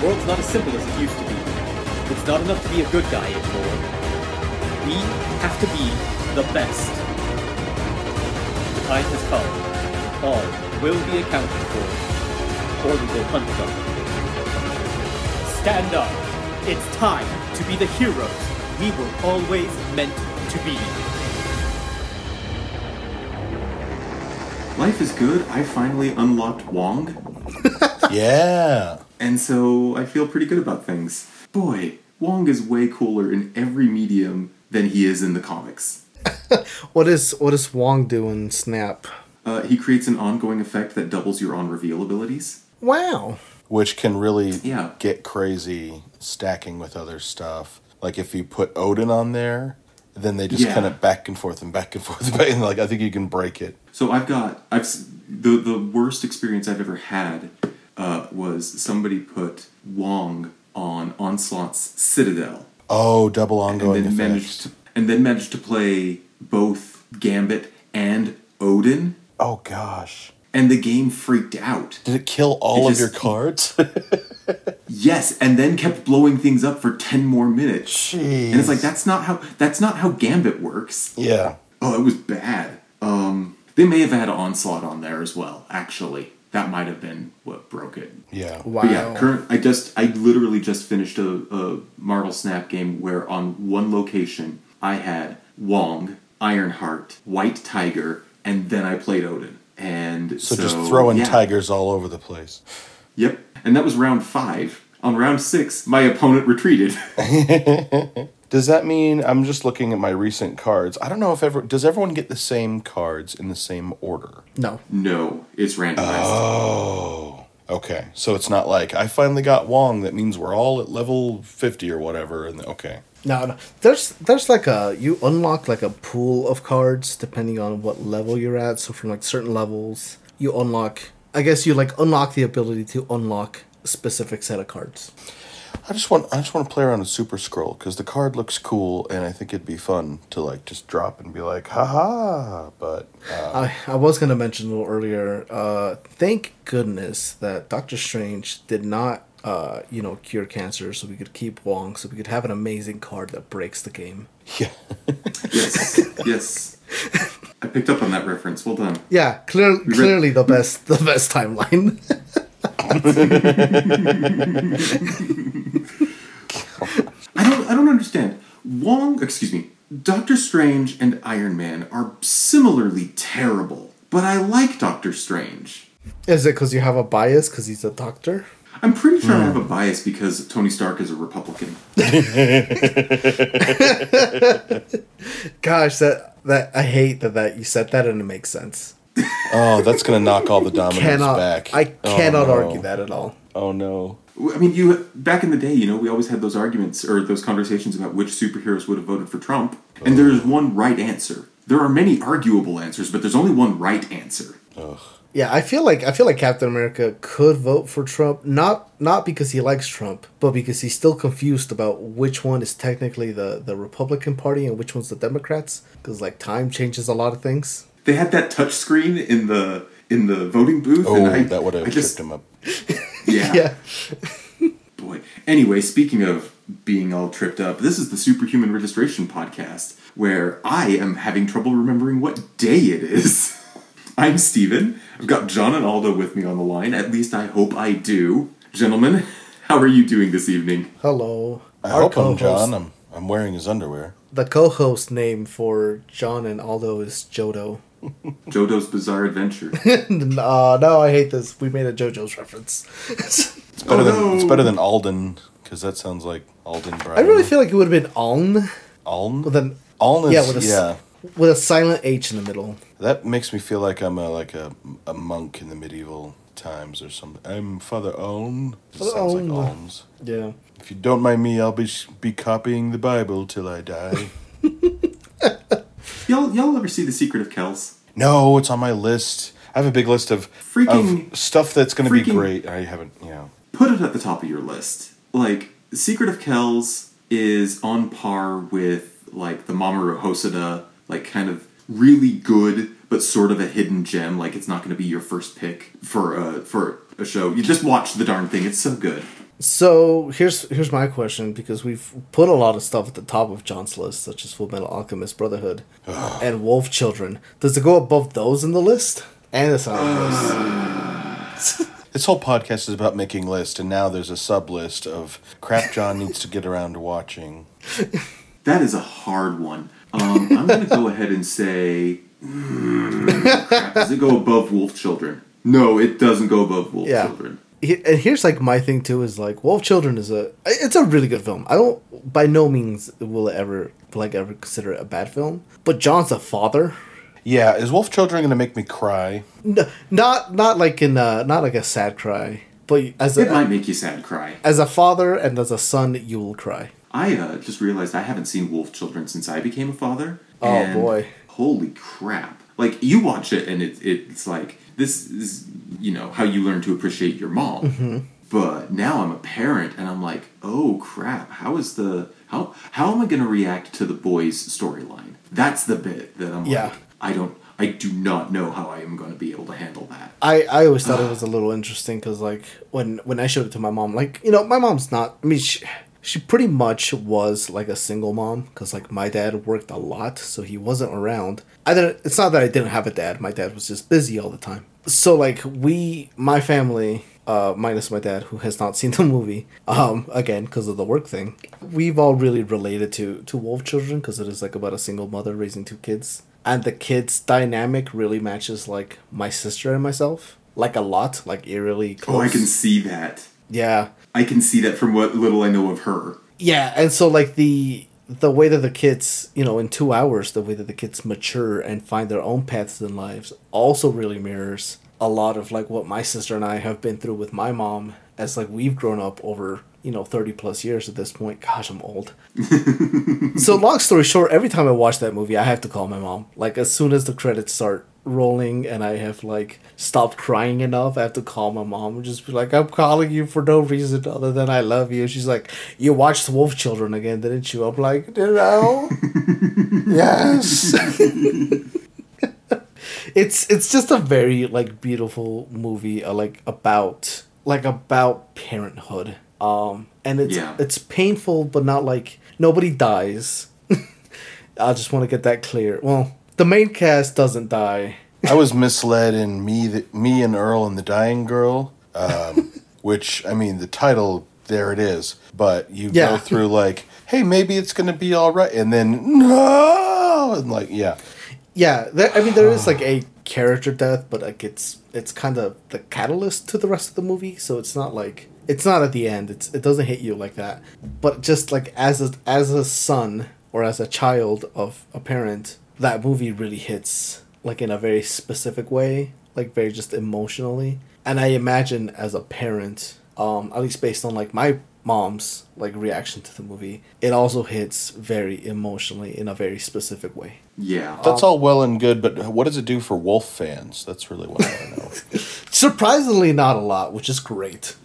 The world's not as simple as it used to be. It's not enough to be a good guy anymore. We have to be the best. The time has come. All will be accounted for, or we will hunt them. Stand up. It's time to be the heroes we were always meant to be. Life is good. I finally unlocked Wong, Yeah. And so I feel pretty good about things. Boy, Wong is way cooler in every medium than he is in the comics. What is what does Wong do in Snap? Uh, he creates an ongoing effect that doubles your on reveal abilities. Wow. Which can really Yeah. get crazy stacking with other stuff. Like if you put Odin on there, then they just Yeah. kind of back and forth and back and forth. And like I think you can break it. So I've got I've the the worst experience I've ever had uh, was somebody put Wong on Onslaught's Citadel, Oh, double and ongoing then managed to, and then managed to play both Gambit and Odin, Oh gosh. and the game freaked out. Did it kill all It of your cards? Yes, and then kept blowing things up for ten more minutes. Jeez. And it's like that's not how that's not how Gambit works. yeah. Oh, it was bad. Um, they may have had Onslaught on there as well. Actually, that might have been what broke it. Yeah. Wow. But yeah, current. I just I literally just finished a, a Marvel Snap game where on one location I had Wong, Ironheart, White Tiger, and then I played Odin. And So, so, just throwing yeah. tigers all over the place. Yep, and that was round five. On round six, my opponent retreated. Does that mean I'm just looking at my recent cards? I don't know if ever does everyone get the same cards in the same order. No. no, it's randomized. Oh. Okay. So it's not like I finally got Wong that means we're all at level 50 or whatever and okay. No, no. There's there's like a you unlock like a pool of cards depending on what level you're at. So from like certain levels, you unlock. I guess you like unlock the ability to unlock a specific set of cards. I just want I just want to play around with Super Skrull cuz the card looks cool and I think it'd be fun to like just drop and be like haha, but uh, I I was gonna mention a little earlier. Uh, thank goodness that Doctor Strange did not. Uh, you know, cure cancer, so we could keep Wong, so we could have an amazing card that breaks the game. yeah. yes, yes. I picked up on that reference. Well done. Yeah, clear, read- clearly the best, the best timeline. I don't understand. Wong, excuse me, Doctor Strange and Iron Man are similarly terrible, but I like Doctor Strange. Is it because you have a bias because he's a doctor? I'm pretty sure I hmm. have a bias because Tony Stark is a Republican. Gosh, that that I hate that that you said that and it makes sense. Oh, that's going to knock all the dominoes Cannot back. I Oh, cannot no. argue that at all. Oh no. I mean, you back in the day, you know, we always had those arguments or those conversations about which superheroes would have voted for Trump, and there is one right answer. There are many arguable answers, but there's only one right answer. Ugh. Yeah, I feel like I feel like Captain America could vote for Trump, not not because he likes Trump, but because he's still confused about which one is technically the the Republican Party and which one's the Democrats. Because like time changes a lot of things. They had that touch screen in the in the voting booth, Oh, and I, that would have I tripped just him up. yeah. Yeah, Boy. Anyway, speaking of being all tripped up, this is the Superhuman Registration Podcast, where I am having trouble remembering what day it is. I'm Steven. I've got John and Aldo with me on the line. At least I hope I do. Gentlemen, how are you doing this evening? hello. I Our hope I'm John. I'm I'm wearing his underwear. The co-host name for John and Aldo is Jodo. Jodo's Bizarre Adventure. uh, no, I hate this. We made a JoJo's reference. It's better Oh, than no. it's better than Alden because that sounds like Alton Brown. I really feel like it would have been Aln Alden. with an Alden yeah with a s- yeah. with a silent H in the middle. That makes me feel like I'm a like a, a monk in the medieval times or something. I'm Father Alm. It Father sounds like alms. Yeah. If you don't mind me, I'll be be copying the Bible till I die. y'all, y'all ever see The Secret of Kells? No, it's on my list. I have a big list of Freaking- of stuff that's going to be great. I haven't, you know. Put it at the top of your list. Like, Secret of Kells is on par with, like, the Mamoru Hosoda, like, kind of really good, but sort of a hidden gem. Like, it's not going to be your first pick for a, for a show. You just watch the darn thing. It's so good. So here's here's my question because we've put a lot of stuff at the top of John's list, such as Full Metal Alchemist Brotherhood and Wolf Children. Does it go above those in the list? And the sound list. This whole podcast is about making lists, and now there's a sub list of crap John needs to get around to watching. That is a hard one. Um, I'm going to go ahead and say. mm, crap, does it go above Wolf Children? No, it doesn't go above Wolf Yeah. Children. He- and here's like my thing too is like Wolf Children is a it's a really good film. I don't by no means will it ever like ever consider it a bad film. But John's a father. Yeah, is Wolf Children going to make me cry? N- not not like in uh not like a sad cry, but as It a might make you sad cry. as a father and as a son you will cry. I uh, just realized I haven't seen Wolf Children since I became a father. Oh, boy. Holy crap. Like, you watch it and it, it's like, this is, you know, how you learn to appreciate your mom. Mm-hmm. But now I'm a parent and I'm like, oh crap, how is the, how, how am I going to react to the boys' storyline? That's the bit that I'm Yeah. like, I don't, I do not know how I am going to be able to handle that. I, I always thought it was a little interesting because like when when I showed it to my mom, like you know my mom's not. I mean she she pretty much was like a single mom because like my dad worked a lot, so he wasn't around. I didn't. It's not that I didn't have a dad. My dad was just busy all the time. So like we, my family, uh, minus my dad who has not seen the movie, um, again because of the work thing, we've all really related to to Wolf Children because it is like about a single mother raising two kids and the kids dynamic really matches like my sister and myself like a lot like eerily close Oh, I can see that. yeah I can see that from what little I know of her. yeah and so like the the way that the kids you know in two hours the way that the kids mature and find their own paths in lives also really mirrors a lot of like what my sister and i have been through with my mom as like we've grown up over you know 30 plus years at this point. Gosh i'm old. So long story short every time i watch that movie i have to call my mom. Like as soon as the credits start rolling and i have like stopped crying enough i have to call my mom and just be like i'm calling you for no reason other than i love you. She's like you watched wolf children again didn't you? I'm like know? Yes. It's it's just a very like beautiful movie uh, like about like about parenthood. Um and it's Yeah. it's painful but not like nobody dies. I just want to get that clear. Well the main cast doesn't die. I was misled in me, the, me and Earl and the Dying Girl, um, which I mean the title there it is, but you Yeah. go through like, hey, maybe it's gonna be all right, and then no, and like yeah, yeah there, i mean there is like a character death but like it's it's kind of the catalyst to the rest of the movie so it's not like it's not at the end. It's it doesn't hit you like that. But just like as a as a son or as a child of a parent that movie really hits like in a very specific way like very just emotionally and i imagine as a parent um at least based on like my mom's like reaction to the movie it also hits very emotionally in a very specific way Yeah. that's all well and good, but what does it do for Wolf fans? That's really what I want to know. Surprisingly, not a lot, which is great.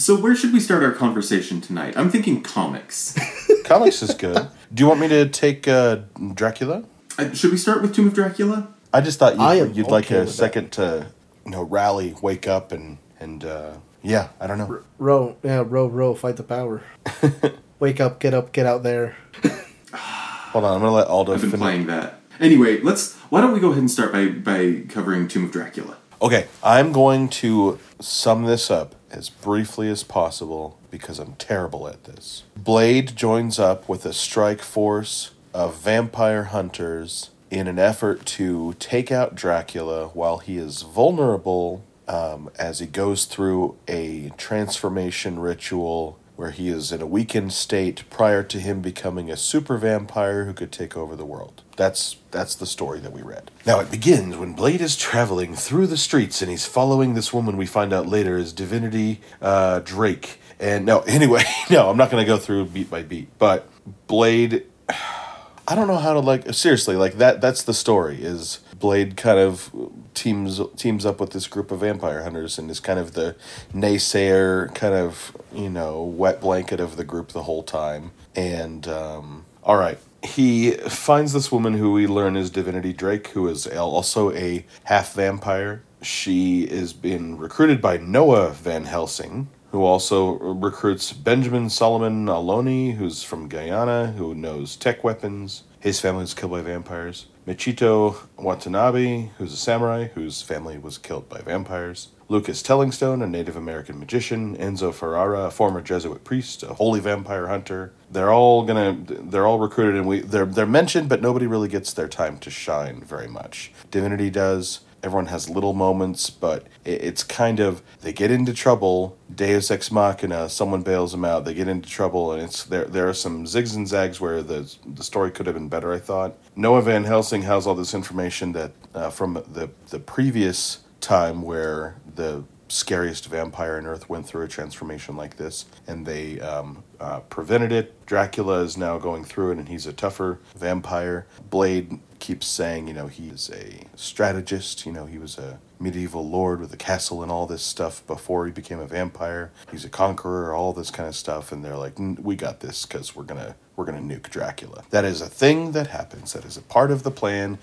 So where should we start our conversation tonight? I'm thinking comics. Comics is good. Do you want me to take uh, Dracula? Uh, should we start with Tomb of Dracula? I just thought I you'd, am you'd like a with that. second to you know rally, wake up, and and uh, yeah, I don't know. Row, yeah, row, row, fight the power. Wake up, get up, get out there. Hold on, I'm gonna let Aldo I've been finish. playing that. Anyway, let's. Why don't we go ahead and start by by covering Tomb of Dracula? Okay, I'm going to sum this up as briefly as possible because I'm terrible at this. Blade joins up with a strike force of vampire hunters in an effort to take out Dracula while he is vulnerable um, as he goes through a transformation ritual where he is in a weakened state prior to him becoming a super vampire who could take over the world. That's that's the story that we read. Now it begins when Blade is traveling through the streets and he's following this woman we find out later is Divinity uh, Drake. And no, anyway, no, I'm not going to go through beat by beat, but Blade I don't know how to like seriously like that that's the story is Blade kind of teams teams up with this group of vampire hunters and is kind of the naysayer kind of you know wet blanket of the group the whole time and um all right he finds this woman who we learn is Divinity Drake who is also a half vampire she is being recruited by Noah Van Helsing, who also recruits Benjamin Solomon Aloni, who's from Guyana, who knows tech weapons. His family was killed by vampires. Michito Watanabe, who's a samurai whose family was killed by vampires. Lucas Tellingstone, a Native American magician. Enzo Ferrara, a former Jesuit priest, a holy vampire hunter. They're all gonna, they're all recruited, and we they're they're mentioned, but nobody really gets their time to shine very much. Divinity does. Everyone has little moments, but it, it's kind of they get into trouble. Deus ex machina, someone bails them out. They get into trouble, and it's there. There are some zigs and zags where the the story could have been better. I thought Noah Van Helsing has all this information that uh, from the the previous time where the scariest vampire on earth went through a transformation like this and they um, uh, prevented it. Dracula is now going through it and he's a tougher vampire. Blade keeps saying you know he's a strategist. You know he was a medieval lord with a castle and all this stuff before he became a vampire. He's a conqueror all this kind of stuff. And they're like "N- we got this because we're gonna we're gonna nuke dracula that is a thing that happens that is a part of the plan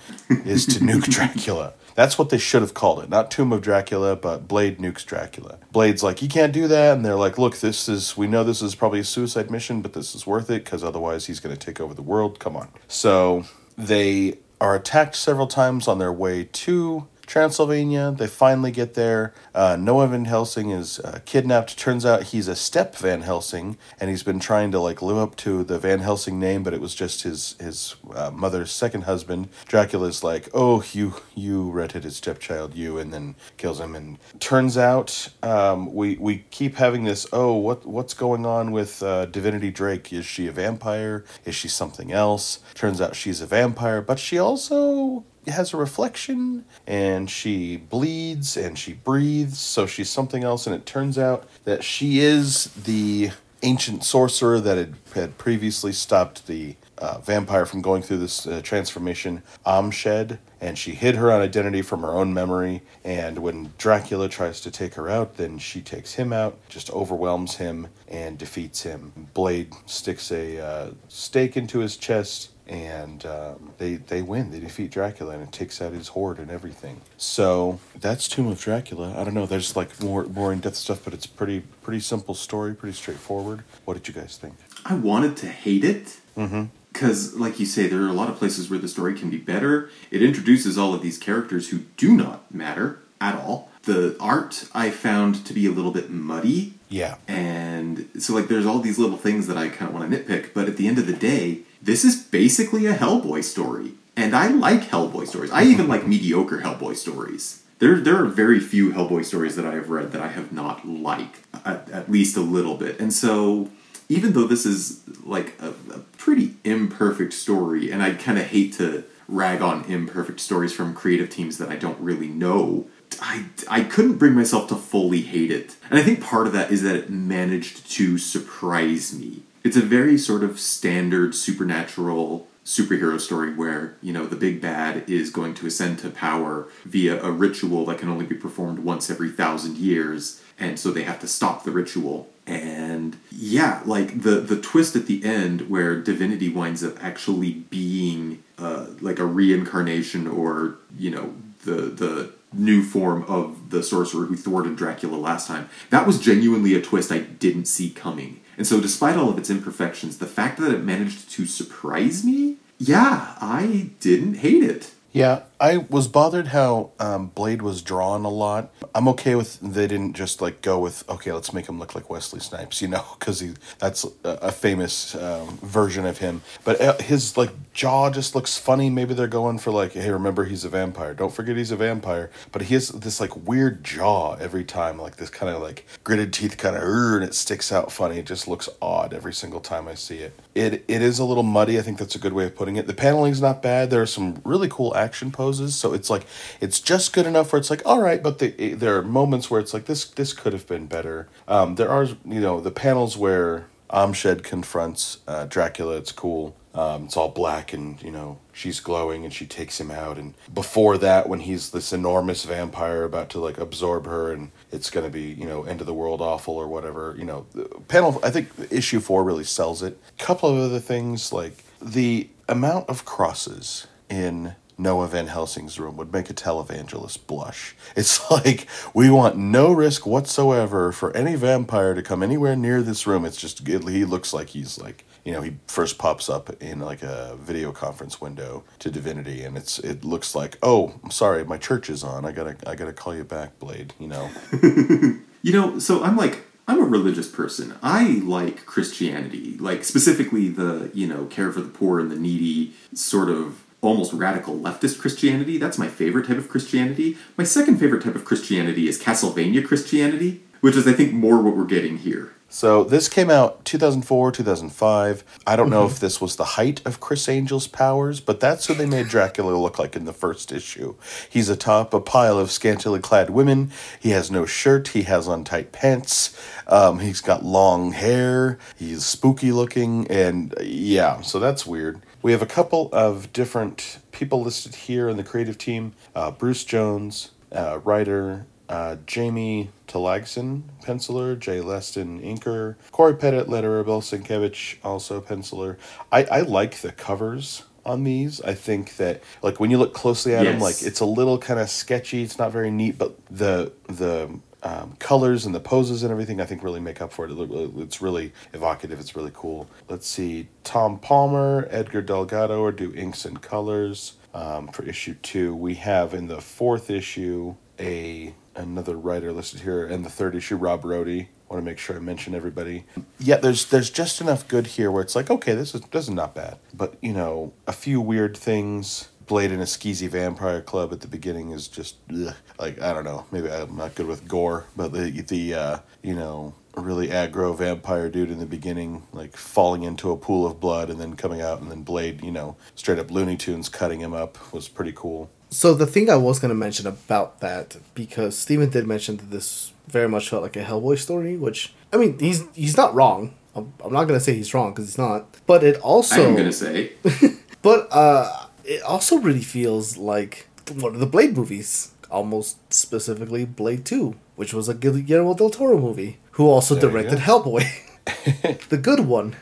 is to nuke dracula that's what they should have called it. Not Tomb of Dracula, but Blade nukes Dracula. Blade's like, you can't do that. And they're like, look, this is, we know this is probably a suicide mission, but this is worth it because otherwise he's going to take over the world. Come on. So they are attacked several times on their way to Transylvania. They finally get there. Uh, Noah Van Helsing is uh, kidnapped. Turns out he's a step Van Helsing, and he's been trying to like live up to the Van Helsing name, but it was just his his uh, mother's second husband. Dracula's like, "Oh, you you redheaded stepchild, you," and then kills him. And turns out um, we we keep having this. Oh, what what's going on with uh, Divinity Drake? Is she a vampire? Is she something else? Turns out she's a vampire, but she also has a reflection and she bleeds and she breathes so she's something else and it turns out that she is the ancient sorcerer that had, had previously stopped the uh, vampire from going through this uh, transformation amshed and she hid her own identity from her own memory and when dracula tries to take her out then she takes him out just overwhelms him and defeats him. Blade sticks a uh, stake into his chest and um, they they win. They defeat Dracula, and it takes out his horde and everything. So that's Tomb of Dracula. I don't know. There's like more more in depth stuff, but it's pretty pretty simple story, pretty straightforward. What did you guys think? I wanted to hate it. Because, like you say, there are a lot of places where the story can be better. It introduces all of these characters who do not matter at all. The art I found to be a little bit muddy. Yeah, And so, like, there's all these little things that I kind of want to nitpick, but at the end of the day, this is basically a Hellboy story. And I like Hellboy stories. I even like mediocre Hellboy stories. There, there are very few Hellboy stories that I have read that I have not liked, at, at least a little bit. And so, even though this is like a, a pretty imperfect story, and I kind of hate to rag on imperfect stories from creative teams that I don't really know, I, I couldn't bring myself to fully hate it. And I think part of that is that it managed to surprise me. It's a very sort of standard supernatural superhero story where, you know, the big bad is going to ascend to power via a ritual that can only be performed once every thousand years. And so they have to stop the ritual. And yeah, like the the twist at the end where divinity winds up actually being uh, like a reincarnation or, you know, the the new form of the sorcerer who thwarted Dracula last time. That was genuinely a twist I didn't see coming. And so, despite all of its imperfections, the fact that it managed to surprise me, yeah, I didn't hate it. yeah. I was bothered how um, Blade was drawn a lot. I'm okay with they didn't just like go with okay, let's make him look like Wesley Snipes, you know, because he that's a, famous um, version of him. But uh, his like jaw just looks funny. Maybe they're going for like, hey, remember he's a vampire. Don't forget he's a vampire. But he has this like weird jaw every time, like this kind of like gritted teeth, kind of and it sticks out funny. It just looks odd every single time I see it. It it is a little muddy. I think that's a good way of putting it. The paneling's not bad. There are some really cool action poses. So it's like it's just good enough where it's like all right, but the, there are moments where it's like this this could have been better. Um, there are you know the panels where Amshed confronts uh, Dracula. It's cool. Um, it's all black and you know she's glowing and she takes him out. And before that, when he's this enormous vampire about to like absorb her and it's gonna be you know end of the world awful or whatever. You know panel. I think issue four really sells it. A couple of other things like the amount of crosses in Noah Van Helsing's room would make a televangelist blush. It's like we want no risk whatsoever for any vampire to come anywhere near this room. It's just it, he looks like he's like you know he first pops up in like a video conference window to Divinity, and it's it looks like oh I'm sorry my church is on. I gotta I gotta call you back, Blade. You know. You know, so I'm like, I'm a religious person. I like Christianity, like specifically the, you know, care for the poor and the needy sort of almost radical leftist Christianity. That's my favorite type of Christianity. My second favorite type of Christianity is Castlevania Christianity, which is, I think, more what we're getting here. So this came out 2004, 2005. I don't know if this was the height of Criss Angel's powers, but that's who they made Dracula look like in the first issue. He's atop a pile of scantily clad women. He has no shirt. He has on tight pants. Um, he's got long hair. He's spooky looking, and yeah, so that's weird. We have a couple of different people listed here in the creative team: uh, Bruce Jones, uh, writer uh, Jamie Tolagson, penciler, Jay Leston, inker, Cory Petit, letterer, Bill Sienkiewicz, also penciler. I, I like the covers on these. I think that like when you look closely at them, like it's a little kind of sketchy. It's not very neat, but the the um, colors and the poses and everything, I think, really make up for it. It It's really evocative. It's really cool. Let's see, Tom Palmer, Edgar Delgado are do inks and colors um, for issue two. We have in the fourth issue a another writer listed here, and the third issue Rob Rody. Want to make sure I mention everybody. Yeah, there's there's just enough good here where it's like okay, this is this is not bad, but you know a few weird things. Blade in a skeezy vampire club at the beginning is just ugh. like I don't know. Maybe I'm not good with gore, but the the uh, you know really aggro vampire dude in the beginning, like falling into a pool of blood and then coming out, and then Blade, you know, straight up Looney Tunes cutting him up was pretty cool. So the thing I was going to mention about that because Steven did mention that this very much felt like a Hellboy story, which I mean he's he's not wrong. I'm, I'm not going to say he's wrong because he's not. But it also I am gonna say, but uh it also really feels like one of the Blade movies, almost specifically Blade 2, which was a Guillermo del Toro movie, who also There directed. Hellboy. the good one.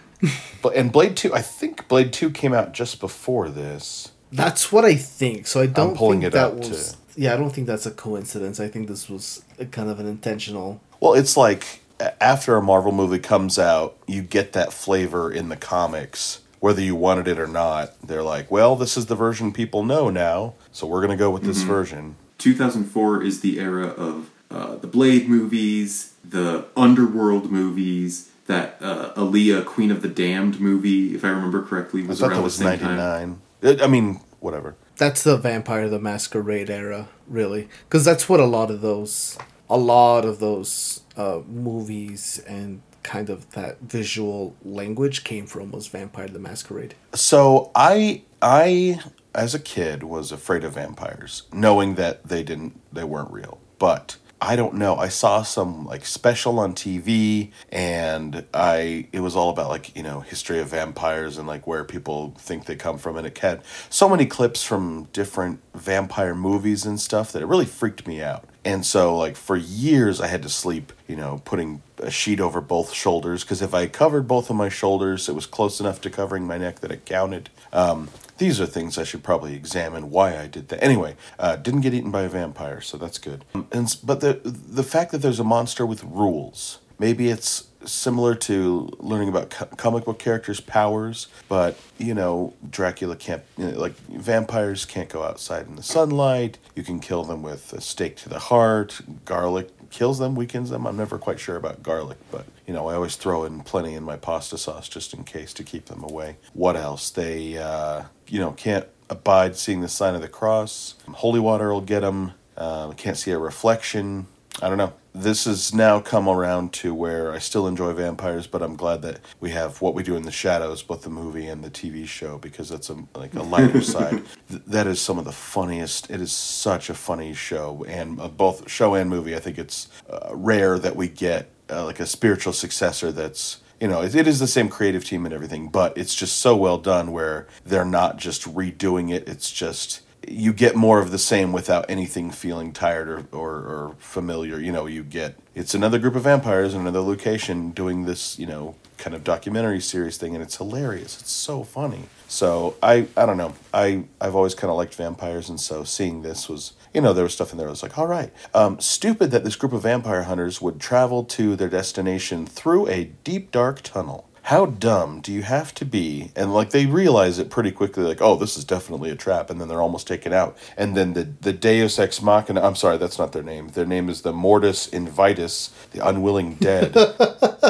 But and Blade Two, I think Blade Two came out just before this. That's what I think. So I don't pulling think it that up, was too. Yeah, I don't think that's a coincidence. I think this was a kind of an intentional Well, it's like after a Marvel movie comes out, you get that flavor in the comics, whether you wanted it or not. They're like, well, this is the version people know now, so we're gonna go with this version. 2004 is the era of uh, the Blade movies, the Underworld movies, that uh, Aaliyah Queen of the Damned movie, if I remember correctly, I was thought around that the was same ninety time. nine. I mean, whatever. That's the Vampire the Masquerade era, really, because that's what a lot of those, a lot of those uh, movies and kind of that visual language came from was Vampire the Masquerade. So I I as a kid was afraid of vampires, knowing that they didn't they weren't real. But I don't know. I saw some like special on TV and I it was all about like, you know, history of vampires and like where people think they come from and it had so many clips from different vampire movies and stuff that it really freaked me out. And so, like, for years, I had to sleep, you know, putting a sheet over both shoulders because if I covered both of my shoulders, it was close enough to covering my neck that it counted. Um, these are things I should probably examine why I did that. Anyway, uh, didn't get eaten by a vampire, so that's good. Um, and but the the fact that there's a monster with rules, maybe it's similar to learning about co- comic book characters' powers, but you know, Dracula can't, you know, like vampires can't go outside in the sunlight. You can kill them with a stake to the heart. Garlic kills them, weakens them. I'm never quite sure about garlic, but you know, I always throw in plenty in my pasta sauce just in case to keep them away. What else? They, uh, you know, can't abide seeing the sign of the cross. Holy water will get them. Uh, can't see a reflection. I don't know. This has now come around to where I still enjoy vampires, but I'm glad that we have what we do in the shadows, both the movie and the TV show, because that's a like a lighter side. Th- that is some of the funniest. It is such a funny show, and uh, both show and movie. I think it's uh, rare that we get uh, like a spiritual successor that's you know, it, it is the same creative team and everything, but it's just so well done where they're not just redoing it. It's just you get more of the same without anything feeling tired or, or, or familiar. You know, you get it's another group of vampires in another location doing this, you know, kind of documentary series thing, and it's hilarious. It's so funny. So I I don't know. I I've always kind of liked vampires, and so seeing this was you know there was stuff in there. I was like, all right, um, stupid that this group of vampire hunters would travel to their destination through a deep dark tunnel how dumb do you have to be? And like they realize it pretty quickly, like, oh, this is definitely a trap, and then they're almost taken out. And then the the Deus Ex Machina. I'm sorry, that's not their name. Their name is the Mortis Invitus, the Unwilling Dead,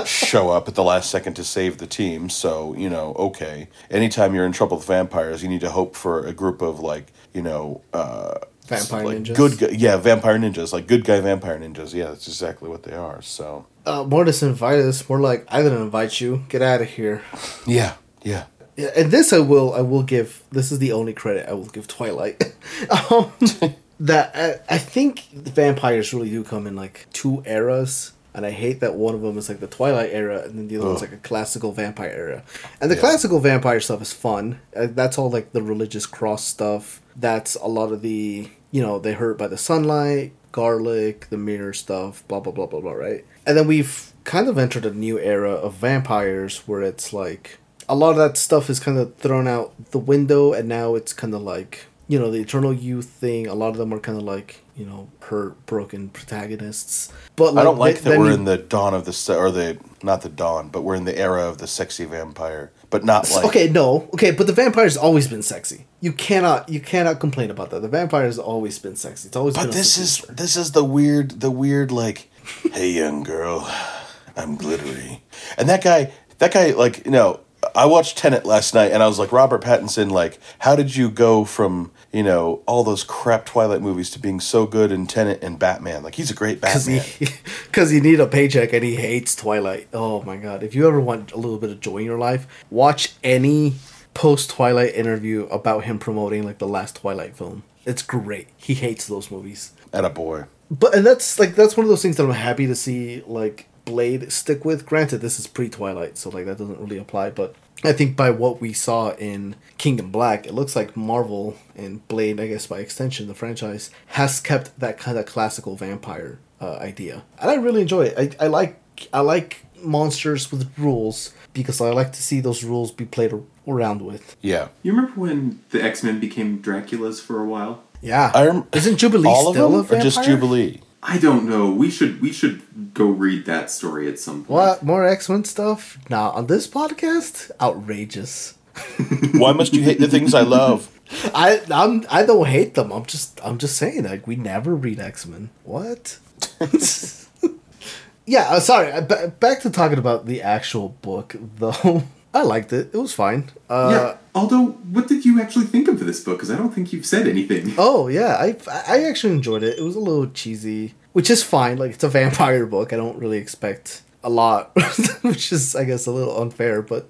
show up at the last second to save the team. So you know, okay. Anytime you're in trouble with vampires, you need to hope for a group of like you know. Uh, Vampire like ninjas. good, yeah, vampire ninjas, like good guy vampire ninjas. Yeah, that's exactly what they are. So, Uh, Mortis invite us. More like I didn't invite you. Get out of here. yeah, yeah, Yeah, and this I will I will give. This is the only credit I will give Twilight. um, that I, I think the vampires really do come in like two eras, and I hate that one of them is like the Twilight era, and then the other one's like a classical vampire era. And the Yeah. classical vampire stuff is fun. Uh, that's all like the religious cross stuff. That's a lot of the you know they hurt by the sunlight, garlic, the mirror stuff, blah blah blah blah blah. Right, and then we've kind of entered a new era of vampires where it's like a lot of that stuff is kind of thrown out the window and now it's kind of like you know the eternal youth thing. A lot of them are kind of like you know hurt broken protagonists. But I don't like th- that we're in the dawn of the se- or the not the dawn, but we're in the era of the sexy vampire, but not like okay no. Okay but the vampire's always been sexy. You cannot you cannot complain about that. The vampire's always been sexy. It's always been But this is this is the weird the weird like, hey young girl, I'm glittery, and that guy that guy like you know I watched Tenet last night and I was like Robert Pattinson like how did you go from you know all those crap Twilight movies to being so good in Tenet and Batman like he's a great because Batman. he because you need a paycheck and he hates Twilight. Oh my god! If you ever want a little bit of joy in your life, watch any post Twilight interview about him promoting like the last Twilight film. It's great. He hates those movies. At a boy. But and that's like that's one of those things that I'm happy to see like Blade stick with. Granted, this is pre Twilight, so like that doesn't really apply. But I think by what we saw in Kingdom Black, it looks like Marvel and Blade, I guess by extension, the franchise has kept that kind of classical vampire uh, idea, and I really enjoy it. I, I like I like monsters with rules because I like to see those rules be played around with. Yeah. You remember when the X Men became Draculas for a while? Yeah, I rem- isn't Jubilee all of still them a or just Jubilee? I don't know. We should we should go read that story at some point. What more X Men stuff? Nah, on this podcast, outrageous. Why must you hate the things I love? I I'm I don't hate them. I'm just I'm just saying like we never read X Men. What? yeah, uh, sorry. uh, ba- back to talking about the actual book though. I liked it. It was fine. Uh, yeah. Although, what did you actually think of this book? Because I don't think you've said anything. Oh yeah, I I actually enjoyed it. It was a little cheesy, which is fine. Like it's a vampire book. I don't really expect a lot, which is I guess a little unfair. But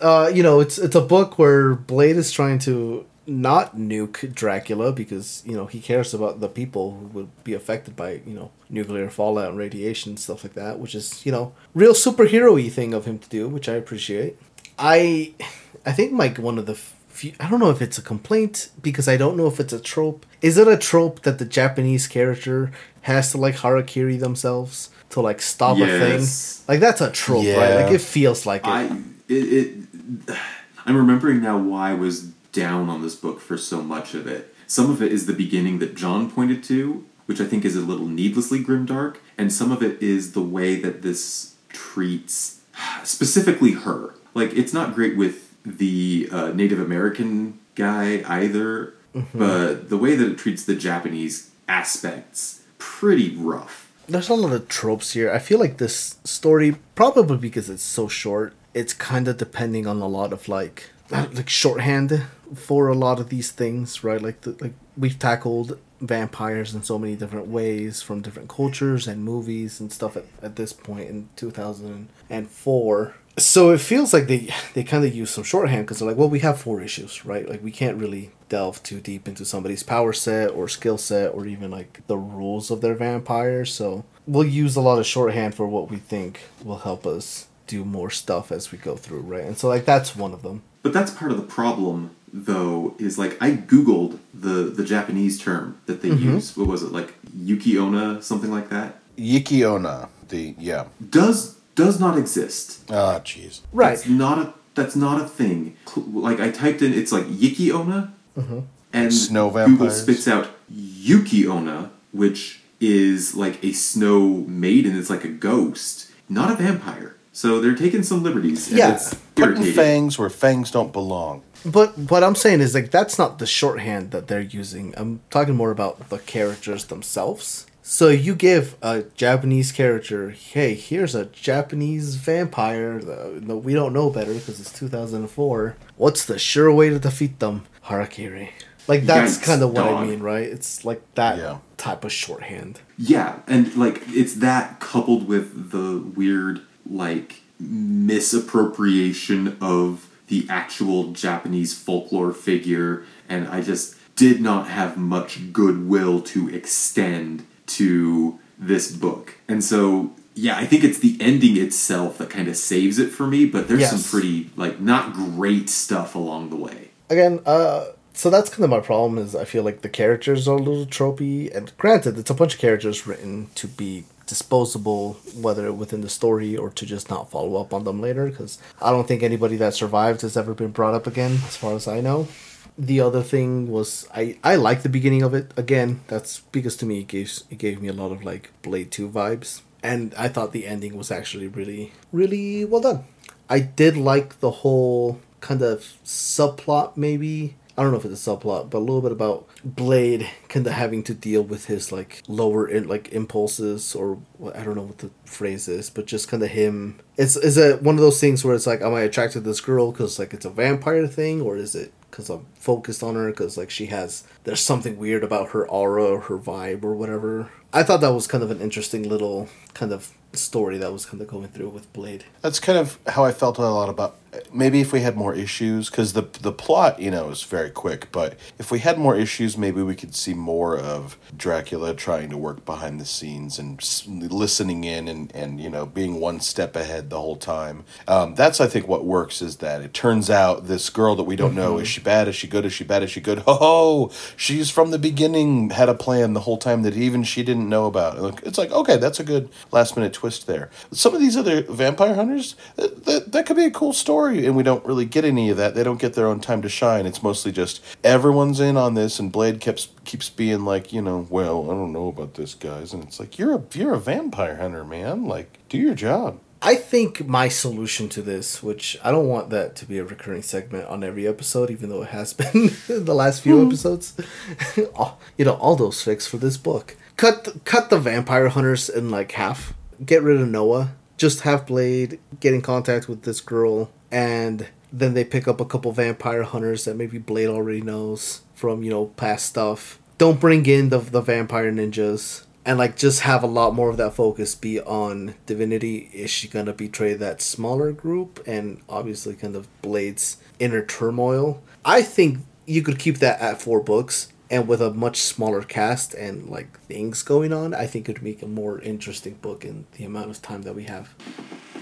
uh, you know, it's it's a book where Blade is trying to not nuke Dracula because you know he cares about the people who would be affected by you know nuclear fallout and radiation stuff like that, which is you know real superhero-y thing of him to do, which I appreciate. I I think like one of the few, I don't know if it's a complaint because I don't know if it's a trope. Is it a trope that the Japanese character has to like harakiri themselves to like stop a thing? Like that's a trope, right? Like it feels like it. I it, it I'm remembering now why I was down on this book for so much of it. Some of it is the beginning that John pointed to, which I think is a little needlessly grimdark, and some of it is the way that this treats specifically her. Like it's not great with the uh, Native American guy either, but the way that it treats the Japanese aspects pretty rough. There's a lot of tropes here. I feel like this story, probably because it's so short, it's kind of depending on a lot of like like shorthand for a lot of these things, right? Like the, like we've tackled vampires in so many different ways from different cultures and movies and stuff at, at this point in 2004 so it feels like they they kind of use some shorthand because they're like well we have four issues right like we can't really delve too deep into somebody's power set or skill set or even like the rules of their vampire. so we'll use a lot of shorthand for what we think will help us do more stuff as we go through right and so like that's one of them But that's part of the problem though is like I googled the the Japanese term that they mm-hmm. use. What was it like Yuki-onna, something like that? Yikiona. The yeah. Does does not exist. Ah, jeez. Right. That's not a that's not a thing. Like I typed in, it's like Yiki-onna, and Snow Google spits out Yuki-onna, which is like a snow maiden. It's like a ghost, not a vampire. So they're taking some liberties. And Yeah. it's Putting irritating. fangs where fangs don't belong. But what I'm saying is like that's not the shorthand that they're using. I'm talking more about the characters themselves. So you give a Japanese character, hey, here's a Japanese vampire. The, no, we don't know better because it's 2004. What's the sure way to defeat them? Harakiri. Like that's kind of what I mean, right? It's like that Yeah. type of shorthand. Yeah, and like it's that coupled with the weird like misappropriation of the actual Japanese folklore figure, and I just did not have much goodwill to extend to this book. And so yeah, I think it's the ending itself that kind of saves it for me, but there's Yes. some pretty like not great stuff along the way. again uh so that's kind of my problem is i feel like the characters are a little tropey and granted it's a bunch of characters written to be disposable whether within the story or to just not follow up on them later because i don't think anybody that survived has ever been brought up again as far as i know the other thing was i i like the beginning of it again that's because to me it gave it gave me a lot of like blade 2 vibes and i thought the ending was actually really really well done I did like the whole kind of subplot, maybe. I don't know if it's a subplot, but a little bit about Blade kind of having to deal with his like lower in, like impulses or I don't know what the phrase is, but just kind of him. It's is it one of those things where it's like, am I attracted to this girl because like it's a vampire thing, or is it because I'm focused on her because like she has there's something weird about her aura or her vibe or whatever. I thought that was kind of an interesting little kind of story that was kind of going through with Blade. That's kind of how I felt a lot about maybe if we had more issues because the the plot you know is very quick but if we had more issues maybe we could see more of Dracula trying to work behind the scenes and listening in and and you know being one step ahead the whole time. Um, that's I think what works is that it turns out this girl that we don't know is she bad? Is she good? Is she bad? Is she good? Ho ho she's from the beginning had a plan the whole time that even she didn't know about. It's like okay that's a good last minute twist there. Some of these other vampire hunters that, that, that could be a cool story and we don't really get any of that. They don't get their own time to shine. It's mostly just everyone's in on this and blade keeps keeps being like you know well i don't know about this guys. And it's like you're a you're a vampire hunter man. Like do your job. I think my solution to this, which I don't want that to be a recurring segment on every episode, even though it has been the last few hmm. episodes, you know, all those fix for this book. Cut cut the vampire hunters in like half. Get rid of Noah. Just have Blade get in contact with this girl, and then they pick up a couple vampire hunters that maybe Blade already knows from you know past stuff. Don't bring in the the vampire ninjas. And like just have a lot more of that focus be on divinity. Is she gonna betray that smaller group? And obviously kind of blades inner turmoil. I think you could keep that at four books. And with a much smaller cast and like things going on i think it would make a more interesting book in the amount of time that we have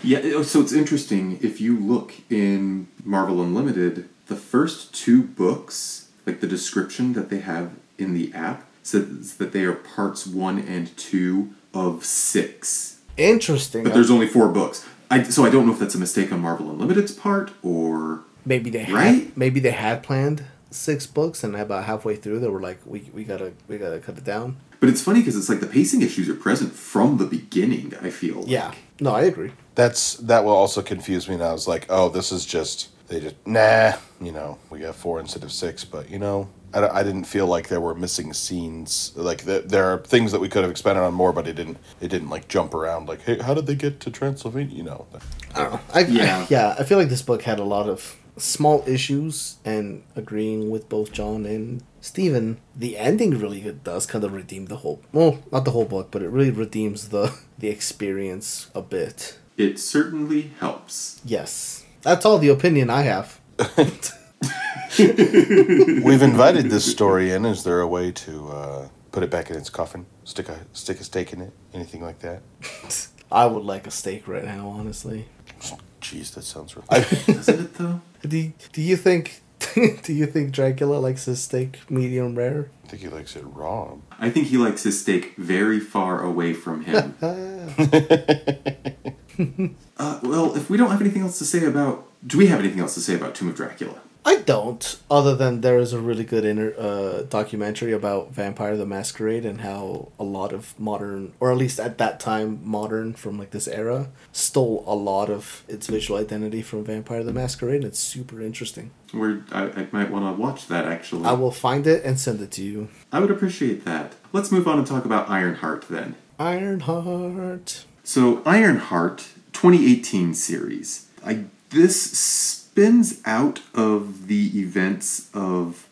Yeah, oh, so it's interesting if you look in Marvel Unlimited, the first two books, like the description that they have in the app, says that they are parts one and two of six. interesting But there's only four books. I, so I don't know if that's a mistake on Marvel Unlimited's part or maybe they had maybe they had planned six books and about halfway through they were like we, we gotta we gotta cut it down But it's funny because it's like the pacing issues are present from the beginning. I feel. like. yeah no i agree that's that will also confuse me and i was like oh this is just they just nah you know we got four instead of six but you know I, I didn't feel like there were missing scenes like the, there are things that we could have expanded on more but it didn't it didn't like jump around like hey how did they get to transylvania you know I don't know. I, Yeah. yeah. I feel like this book had a lot of small issues, and agreeing with both John and Steven, the ending really does kind of redeem the whole. Well, not the whole book, but it really redeems the the experience a bit. It certainly helps. Yes, that's all the opinion I have. we've invited this story in is there a way to uh, put it back in its coffin stick a stick a stake in it anything like that I would like a steak right now, honestly. jeez that sounds real Doesn't it though? Do Do you think? Do you think Dracula likes his steak medium rare? I think he likes it raw. I think he likes his steak very far away from him. uh, well, if we don't have anything else to say about, do we have anything else to say about Tomb of Dracula? I don't. Other than there is a really good inter- uh, documentary about Vampire the Masquerade and how a lot of modern, or at least at that time, modern from like this era, stole a lot of its visual identity from Vampire the Masquerade. And it's super interesting. We're, I, I might want to watch that actually. I will find it and send it to you. I would appreciate that. Let's move on and talk about Ironheart then. Ironheart. So Ironheart 2018 series. I this spins out of the events of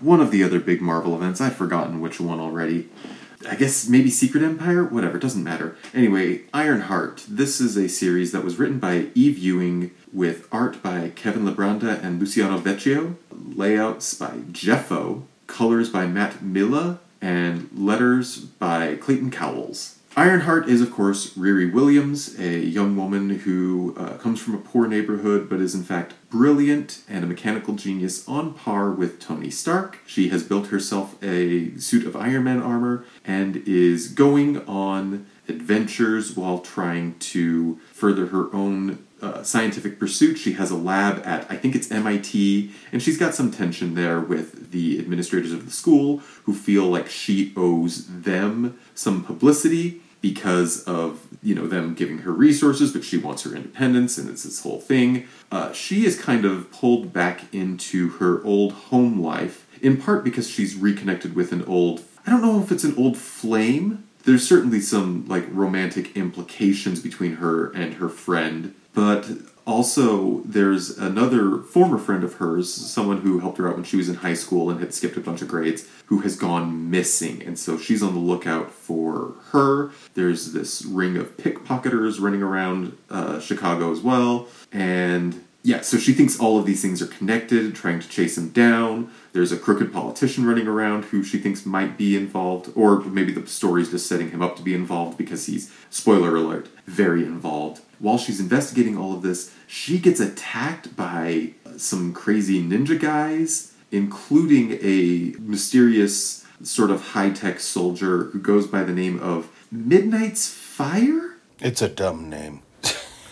one of the other big Marvel events. I've forgotten which one already. I guess maybe Secret Empire? Whatever, doesn't matter. Anyway, Ironheart. This is a series that was written by Eve Ewing with art by Kevin Libranda and Luciano Vecchio, layouts by Geoffo, colors by Matt Milla, and letters by Clayton Cowles. Ironheart is, of course, Riri Williams, a young woman who uh, comes from a poor neighborhood but is, in fact, brilliant and a mechanical genius on par with Tony Stark. She has built herself a suit of Iron Man armor and is going on adventures while trying to further her own uh, scientific pursuit. She has a lab at, I think it's MIT, and she's got some tension there with the administrators of the school who feel like she owes them some publicity because of you know them giving her resources but she wants her independence and it's this whole thing. Uh, she is kind of pulled back into her old home life in part because she's reconnected with an old i don't know if it's an old flame. There's certainly some like romantic implications between her and her friend but also there's another former friend of hers someone who helped her out when she was in high school and had skipped a bunch of grades who has gone missing. And so she's on the lookout for her. There's this ring of pickpocketers running around uh, chicago as well. And yeah so she thinks all of these things are connected trying to chase him down there's a crooked politician running around who she thinks might be involved or maybe the story's just setting him up to be involved because he's spoiler alert very involved while she's investigating all of this, she gets attacked by some crazy ninja guys, including a mysterious sort of high tech soldier who goes by the name of Midnight's Fire? It's a dumb name.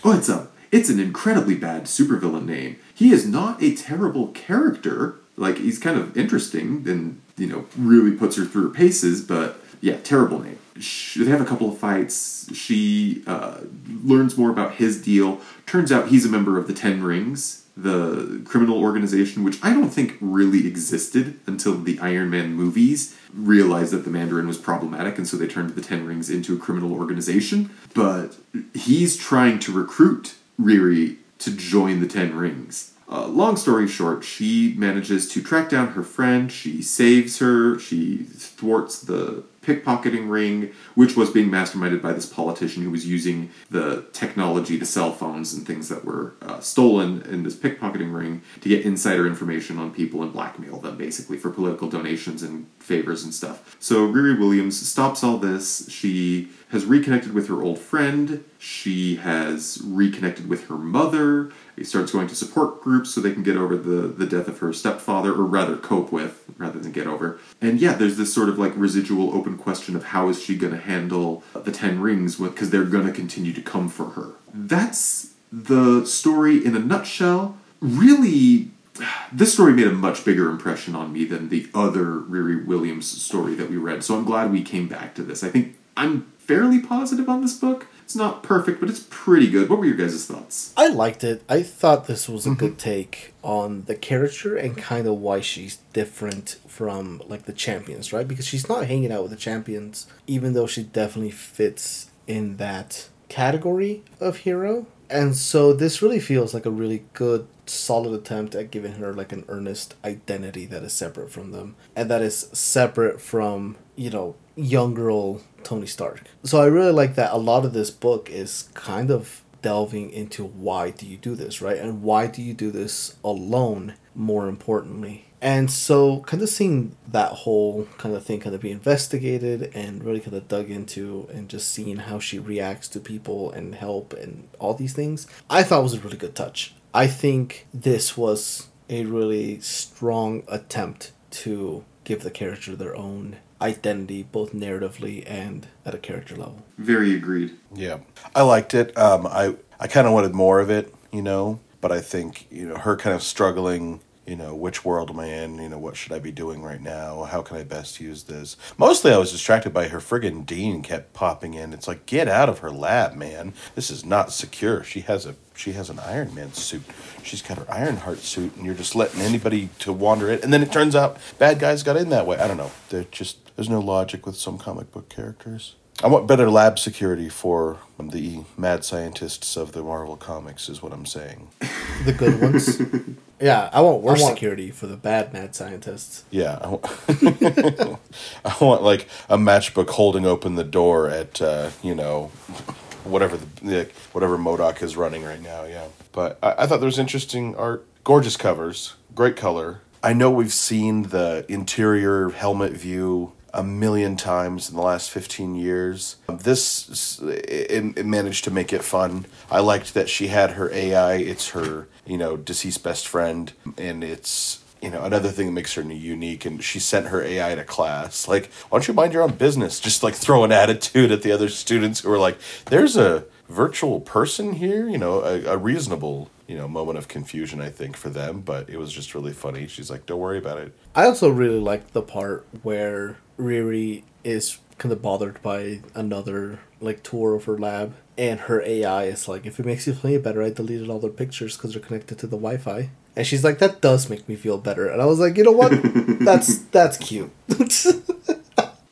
oh, it's a it's an incredibly bad supervillain name. He is not a terrible character. Like he's kind of interesting and you know really puts her through her paces, but yeah, terrible name she, they have a couple of fights. She uh, learns more about his deal. Turns out he's a member of the Ten Rings, the criminal organization, which I don't think really existed until the Iron Man movies realized that the Mandarin was problematic, and so they turned the Ten Rings into a criminal organization. But he's trying to recruit Riri to join the Ten Rings. Uh, long story short, she manages to track down her friend. She saves her. She thwarts the pickpocketing ring, which was being masterminded by this politician who was using the technology, the cell phones and things that were uh, stolen in this pickpocketing ring to get insider information on people and blackmail them, basically, for political donations and favors and stuff. So Riri Williams stops all this. She has reconnected with her old friend. She has reconnected with her mother. He starts going to support groups so they can get over the, the death of her stepfather, or rather cope with, rather than get over. And yeah, there's this sort of like residual open question of how is she going to handle the Ten Rings because they're going to continue to come for her. That's the story in a nutshell. Really, this story made a much bigger impression on me than the other Riri Williams story that we read. So I'm glad we came back to this. I think I'm fairly positive on this book. It's not perfect, but it's pretty good. What were your guys' thoughts? I liked it. I thought this was a mm-hmm. good take on the character and kind of why she's different from like the champions, right? Because she's not hanging out with the champions, even though she definitely fits in that category of hero. And so this really feels like a really good solid attempt at giving her like an earnest identity that is separate from them and that is separate from you know young girl Tony Stark. So I really like that a lot of this book is kind of delving into why do you do this, right? And why do you do this alone, more importantly. And so kind of seeing that whole kind of thing kind of be investigated and really kind of dug into and just seeing how she reacts to people and help and all these things, I thought was a really good touch. I think this was a really strong attempt to give the character their own identity, both narratively and at a character level. Very agreed. Yeah, I liked it. Um, I I kind of wanted more of it, you know. But I think you know her kind of struggling. You know, which world am I in? You know, what should I be doing right now? How can I best use this? Mostly, I was distracted by her friggin' dean kept popping in. It's like, get out of her lab, man. This is not secure. She has a she has an Iron Man suit. She's got her Iron Heart suit, and you're just letting anybody to wander it. And then it turns out bad guys got in that way. I don't know. They're just there's no logic with some comic book characters. I want better lab security for the mad scientists of the Marvel comics, is what I'm saying. The good ones. yeah, I want worse security for the bad mad scientists. Yeah, I want, I want like a matchbook holding open the door at uh, you know whatever the whatever MODOK is running right now. Yeah, but I, I thought there was interesting art, gorgeous covers, great color. I know we've seen the interior helmet view a million times in the last 15 years. This it, it, managed to make it fun. I liked that she had her AI. It's her, you know, deceased best friend and it's you know, another thing that makes her unique and she sent her AI to class. Like, why don't you mind your own business? Just like throw an attitude at the other students who are like, there's a virtual person here, you know, a, a reasonable you know moment of confusion I think for them, but it was just really funny. She's like, "Don't worry about it." I also really liked the part where Riri is kind of bothered by another like tour of her lab, and her AI is like, "If it makes you feel better, I deleted all their pictures because they're connected to the Wi-Fi." And she's like, "That does make me feel better," and I was like, "You know what? that's that's cute."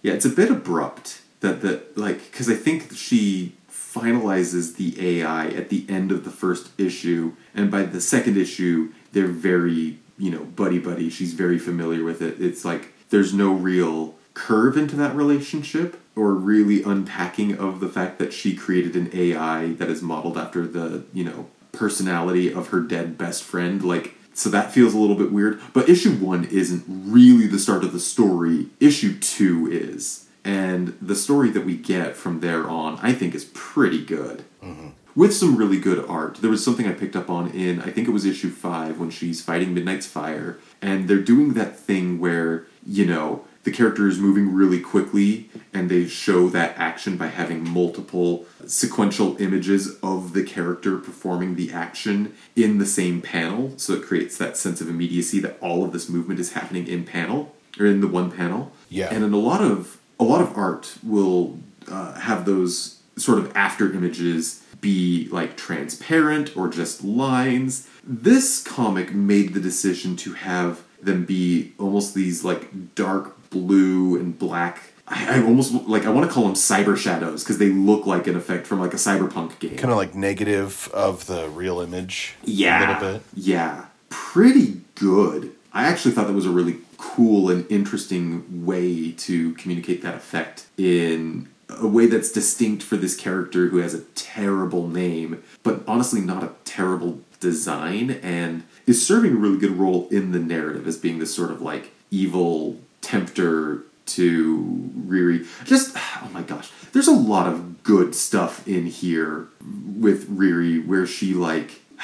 yeah, it's a bit abrupt that that like because I think she finalizes the AI at the end of the first issue, and by the second issue, they're very, you know, buddy buddy. She's very familiar with it. It's like there's no real curve into that relationship or really unpacking of the fact that she created an AI that is modeled after the, you know, personality of her dead best friend. Like, so that feels a little bit weird. But issue one isn't really the start of the story, issue two is. And the story that we get from there on, I think, is pretty good. Mm-hmm. With some really good art. There was something I picked up on in, I think it was issue five, when she's fighting Midnight's Fire. And they're doing that thing where, you know, the character is moving really quickly and they show that action by having multiple sequential images of the character performing the action in the same panel. So it creates that sense of immediacy that all of this movement is happening in panel or in the one panel. Yeah. And in a lot of a lot of art will uh, have those sort of after images be like transparent or just lines. This comic made the decision to have them be almost these like dark blue and black. I, I almost like I want to call them cyber shadows because they look like an effect from like a cyberpunk game. Kind of like negative of the real image. Yeah, a little bit. Yeah, pretty good. I actually thought that was a really cool and interesting way to communicate that effect in a way that's distinct for this character who has a terrible name, but honestly not a terrible design, and is serving a really good role in the narrative as being this sort of like evil tempter to Riri. Just, oh my gosh, there's a lot of good stuff in here with Riri where she like.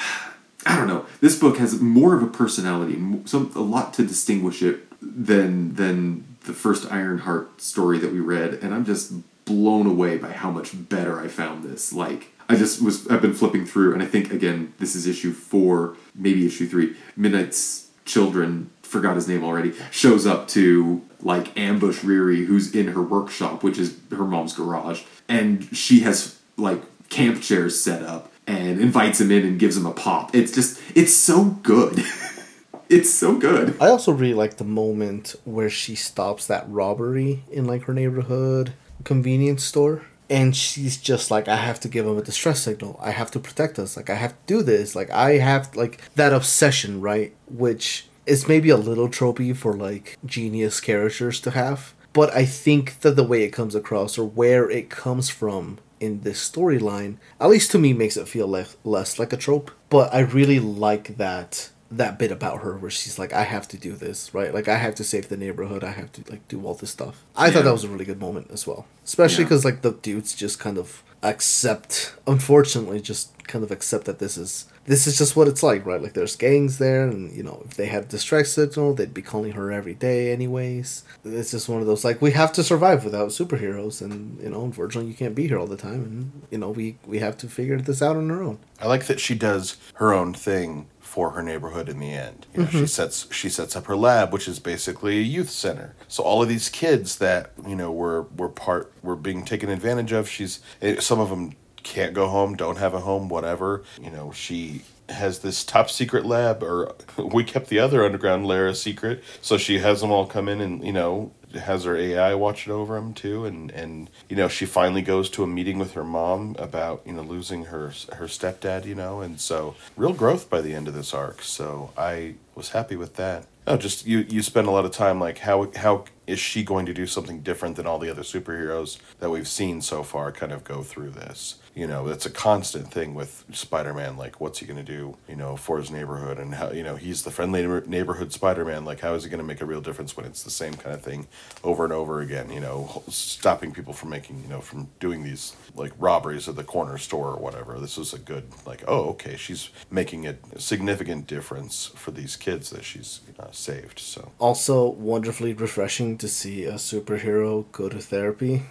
I don't know. This book has more of a personality, some a lot to distinguish it than than the first Ironheart story that we read, and I'm just blown away by how much better I found this. Like I just was I've been flipping through, and I think again this is issue four, maybe issue three. Midnight's children forgot his name already shows up to like ambush Riri, who's in her workshop, which is her mom's garage, and she has like camp chairs set up and invites him in and gives him a pop. It's just it's so good. it's so good. I also really like the moment where she stops that robbery in like her neighborhood convenience store and she's just like i have to give him a distress signal i have to protect us like i have to do this like i have like that obsession right which is maybe a little tropey for like genius characters to have but i think that the way it comes across or where it comes from in this storyline, at least to me, makes it feel less less like a trope. But I really like that that bit about her where she's like, I have to do this, right? Like I have to save the neighborhood. I have to like do all this stuff. I yeah. thought that was a really good moment as well, especially because yeah. like the dudes just kind of accept, unfortunately, just kind of accept that this is this is just what it's like, right? Like there's gangs there, and you know if they had distress signal, they'd be calling her every day, anyways. It's just one of those like we have to survive without superheroes, and you know unfortunately you can't be here all the time, and you know we we have to figure this out on our own. I like that she does her own thing for her neighborhood in the end. You know, She sets she sets up her lab, which is basically a youth center. So all of these kids that you know were were part were being taken advantage of. She's eh, some of them can't go home, don't have a home, whatever. You know, she has this top secret lab, or we kept the other underground lair a secret. So she has them all come in and you know has her AI watch it over them too, and and you know she finally goes to a meeting with her mom about you know losing her her stepdad, you know, and so real growth by the end of this arc. So I was happy with that. No, just you you spend a lot of time like how how is she going to do something different than all the other superheroes that we've seen so far kind of go through this you know it's a constant thing with spider-man like what's he going to do you know for his neighborhood and how you know he's the friendly neighborhood spider-man like how is he going to make a real difference when it's the same kind of thing over and over again you know stopping people from making you know from doing these like robberies at the corner store or whatever this is a good like oh okay she's making a significant difference for these kids that she's uh, saved so Also, wonderfully refreshing to see a superhero go to therapy.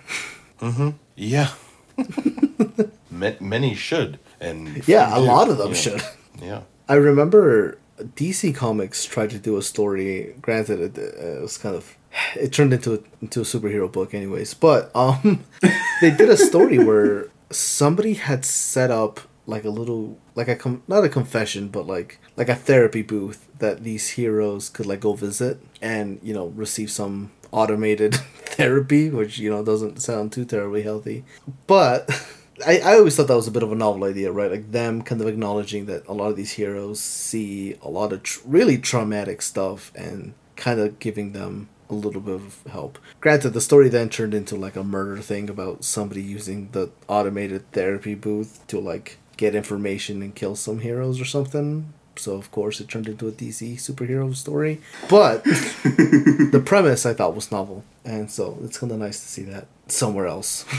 Mhm. Yeah many should and Yeah, a few lot of them yeah. should. yeah I remember DC Comics tried to do a story. Granted, it, it was kind of it turned into a, into a superhero book, anyways. But um, they did a story where somebody had set up like a little like a com- not a confession, but like like a therapy booth that these heroes could like go visit and you know receive some automated therapy, which you know doesn't sound too terribly healthy, but. I, I always thought that was a bit of a novel idea, right? Like them kind of acknowledging that a lot of these heroes see a lot of tr- really traumatic stuff and kind of giving them a little bit of help. Granted, the story then turned into like a murder thing about somebody using the automated therapy booth to like get information and kill some heroes or something. So of course it turned into a DC superhero story. But the premise I thought was novel, and so it's kind of nice to see that somewhere else.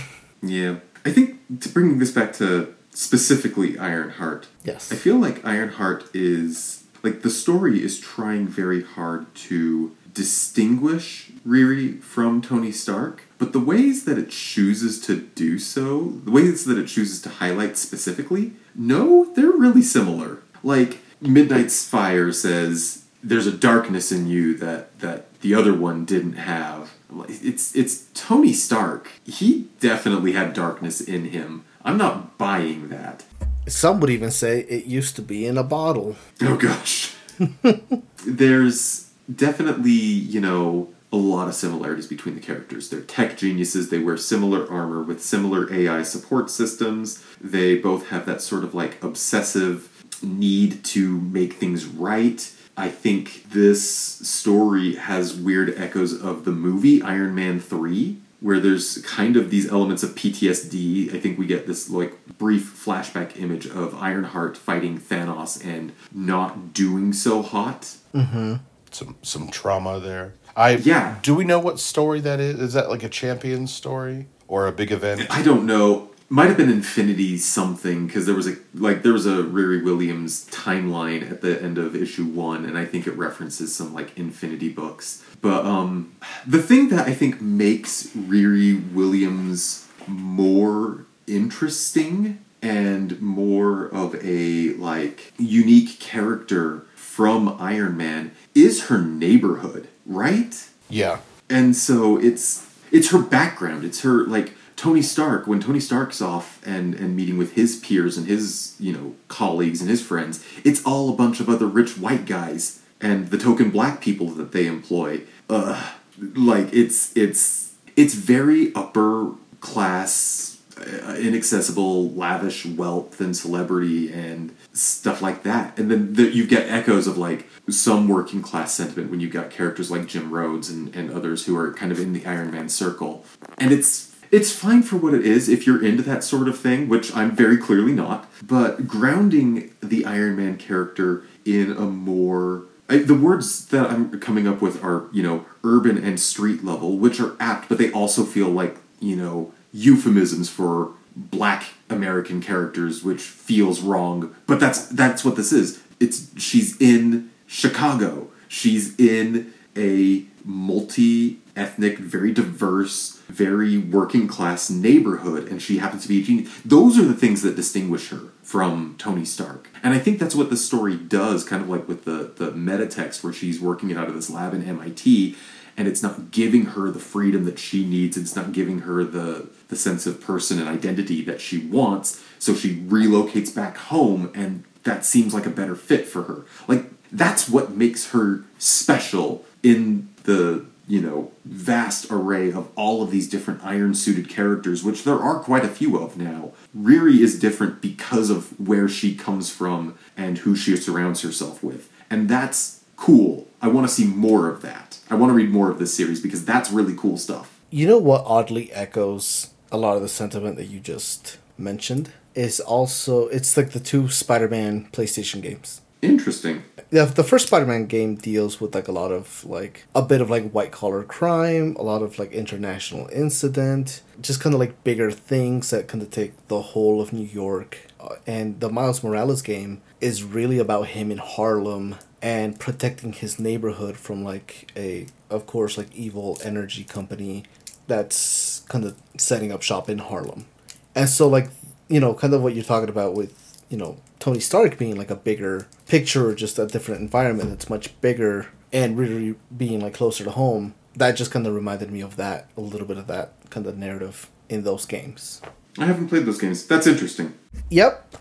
Yeah. I think to bring this back to specifically Ironheart, Yes. I feel like Ironheart is like the story is trying very hard to distinguish Riri from Tony Stark, but the ways that it chooses to do so, the ways that it chooses to highlight specifically, no, they're really similar. Like Midnight's Fire says there's a darkness in you that that the other one didn't have. It's it's Tony Stark. He definitely had darkness in him. I'm not buying that. Some would even say it used to be in a bottle. Oh gosh. There's definitely, you know, a lot of similarities between the characters. They're tech geniuses, they wear similar armor with similar AI support systems. They both have that sort of like obsessive need to make things right. I think this story has weird echoes of the movie Iron Man 3 where there's kind of these elements of PTSD. I think we get this like brief flashback image of Ironheart fighting Thanos and not doing so hot. Mm-hmm. some some trauma there. I Yeah. Do we know what story that is? Is that like a champion story or a big event? I don't know. Might have been Infinity something because there was a like there was a Riri Williams timeline at the end of issue one, and I think it references some like Infinity books. But um, the thing that I think makes Riri Williams more interesting and more of a like unique character from Iron Man is her neighborhood, right? Yeah. and so it's it's her background it's her like tony stark when tony stark's off and and meeting with his peers and his you know colleagues and his friends it's all a bunch of other rich white guys and the token black people that they employ. Uh like it's it's it's very upper class uh, inaccessible lavish wealth and celebrity and stuff like that. And then the, you get echoes of like some working class sentiment when you've got characters like jim rhodes and, and others who are kind of in the iron man circle. And it's it's fine for what it is if you're into that sort of thing which i'm very clearly not but grounding the iron man character in a more I, the words that i'm coming up with are you know urban and street level which are apt but they also feel like you know euphemisms for black American characters, which feels wrong. But that's that's what this is. It's she's in Chicago. She's in a multi ethnic, very diverse, very working class neighborhood, and she happens to be a genius. Those are the things that distinguish her from Tony Stark. And I think that's what the story does, kind of like with the, the meta text where she's working it out of this lab in MIT, and it's not giving her the freedom that she needs, it's not giving her the, the sense of person and identity that she wants, so she relocates back home, and that seems like a better fit for her. Like, that's what makes her special in the you know vast array of all of these different iron suited characters which there are quite a few of now. Riri is different because of where she comes from and who she surrounds herself with. And that's cool. I want to see more of that. I want to read more of this series because that's really cool stuff. You know what oddly echoes a lot of the sentiment that you just mentioned? Is also it's like the two Spider-Man PlayStation games. Interesting The, the first Spider-Man game deals with like a lot of like a bit of like white collar crime, a lot of like international incident, just kind of like bigger things that kind of take the whole of New York. Uh, and the Miles Morales game is really about him in Harlem and protecting his neighborhood from like a of course like evil energy company that's kind of setting up shop in Harlem. And so like, you know, kind of what you're talking about with, you know, Tony Stark being like a bigger picture or just a different environment that's much bigger and really being like closer to home. That just kind of reminded me of that, a little bit of that kind of narrative in those games. i haven't played those games that's interesting Yep,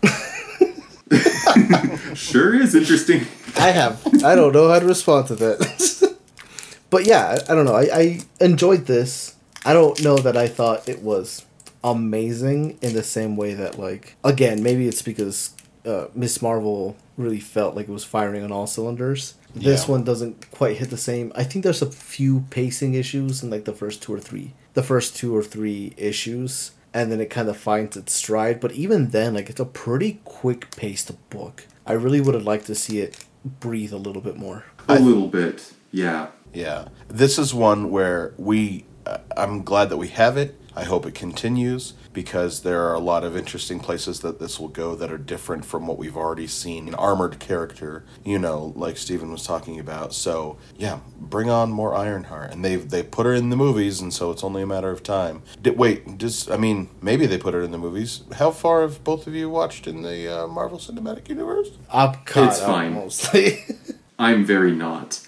sure is interesting I have. I don't know how to respond to that. but yeah, I, I don't know. I, I enjoyed this. I don't know that I thought it was amazing in the same way that, like, again, maybe it's because uh, Miss Marvel really felt like it was firing on all cylinders. This Yeah. one doesn't quite hit the same. I think there's a few pacing issues in like the first two or three, the first two or three issues, and then it kind of finds its stride. But even then, like it's a pretty quick paced book. I really would have liked to see it breathe a little bit more. a little bit yeah Yeah, this is one where we. Uh, I'm glad that we have it. I hope it continues because there are a lot of interesting places that this will go that are different from what we've already seen. An armored character, you know, like Steven was talking about. So yeah, bring on more Ironheart, and they they put her in the movies, and so it's only a matter of time. Did, wait, just I mean, maybe they put her in the movies. How far have both of you watched in the uh, Marvel Cinematic Universe? I'm caught It's fine. mostly. I'm very not.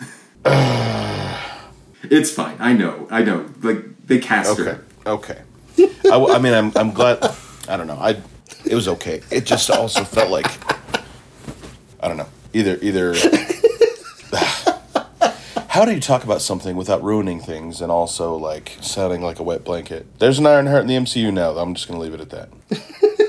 it's fine. I know. I know. Like they cast Okay. her. Okay. I, w- I mean, I'm I'm glad. I don't know. I it was okay. It just also felt like I don't know. Either either. How do you talk about something without ruining things and also like sounding like a wet blanket? There's an Iron Heart in the MCU now. I'm just gonna leave it at that.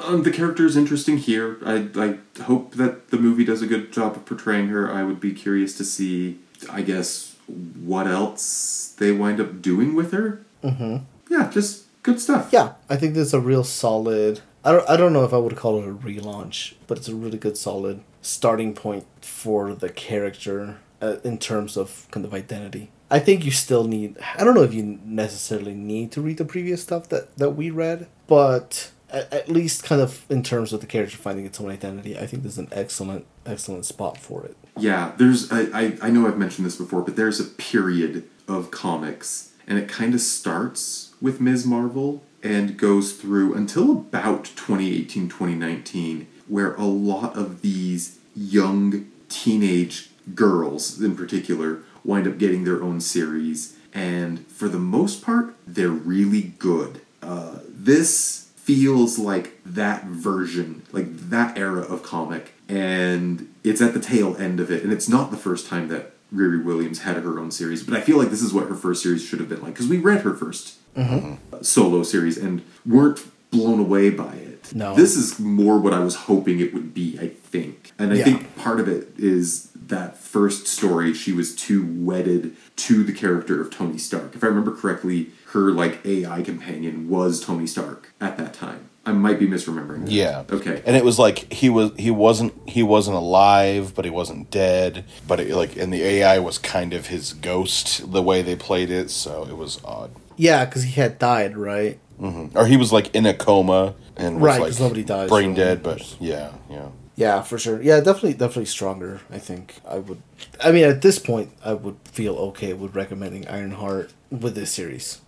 Um, the character is interesting here. I I hope that the movie does a good job of portraying her. I would be curious to see. I guess what else they wind up doing with her. Mm-hmm. Yeah, just good stuff. yeah, I think this is a real solid. I don't. I don't know if I would call it a relaunch, but it's a really good solid starting point for the character uh, in terms of kind of identity. I think you still need. I don't know if you necessarily need to read the previous stuff that that we read, but at, at least kind of in terms of the character finding its own identity, I think this is an excellent excellent spot for it. Yeah, there's I, I I know I've mentioned this before, but there's a period of comics, and it kind of starts with Ms. Marvel and goes through until about 2018, 2019, where a lot of these young teenage girls in particular wind up getting their own series, and for the most part, they're really good. Uh, this feels like that version, like that era of comic, and it's at the tail end of it. And it's not the first time that Riri Williams had her own series, but I feel like this is what her first series should have been like because we read her 1st uh, solo series and weren't blown away by it. No. This is more what I was hoping it would be, I think. And I Yeah. think part of it is that first story, she was too wedded to the character of Tony Stark. If I remember correctly, her like AI companion was Tony Stark at that time. I might be misremembering. that. Yeah. Okay. And it was like he was he wasn't he wasn't alive, but he wasn't dead. But it, like and the AI was kind of his ghost the way they played it, so it was odd. Yeah, because he had died, right? or he was like in a coma and was Right, like 'cause nobody dies brain dead. But yeah, yeah. Yeah, for sure. Yeah, definitely, definitely stronger. I think I would. I mean, at this point, I would feel okay with recommending Ironheart with this series.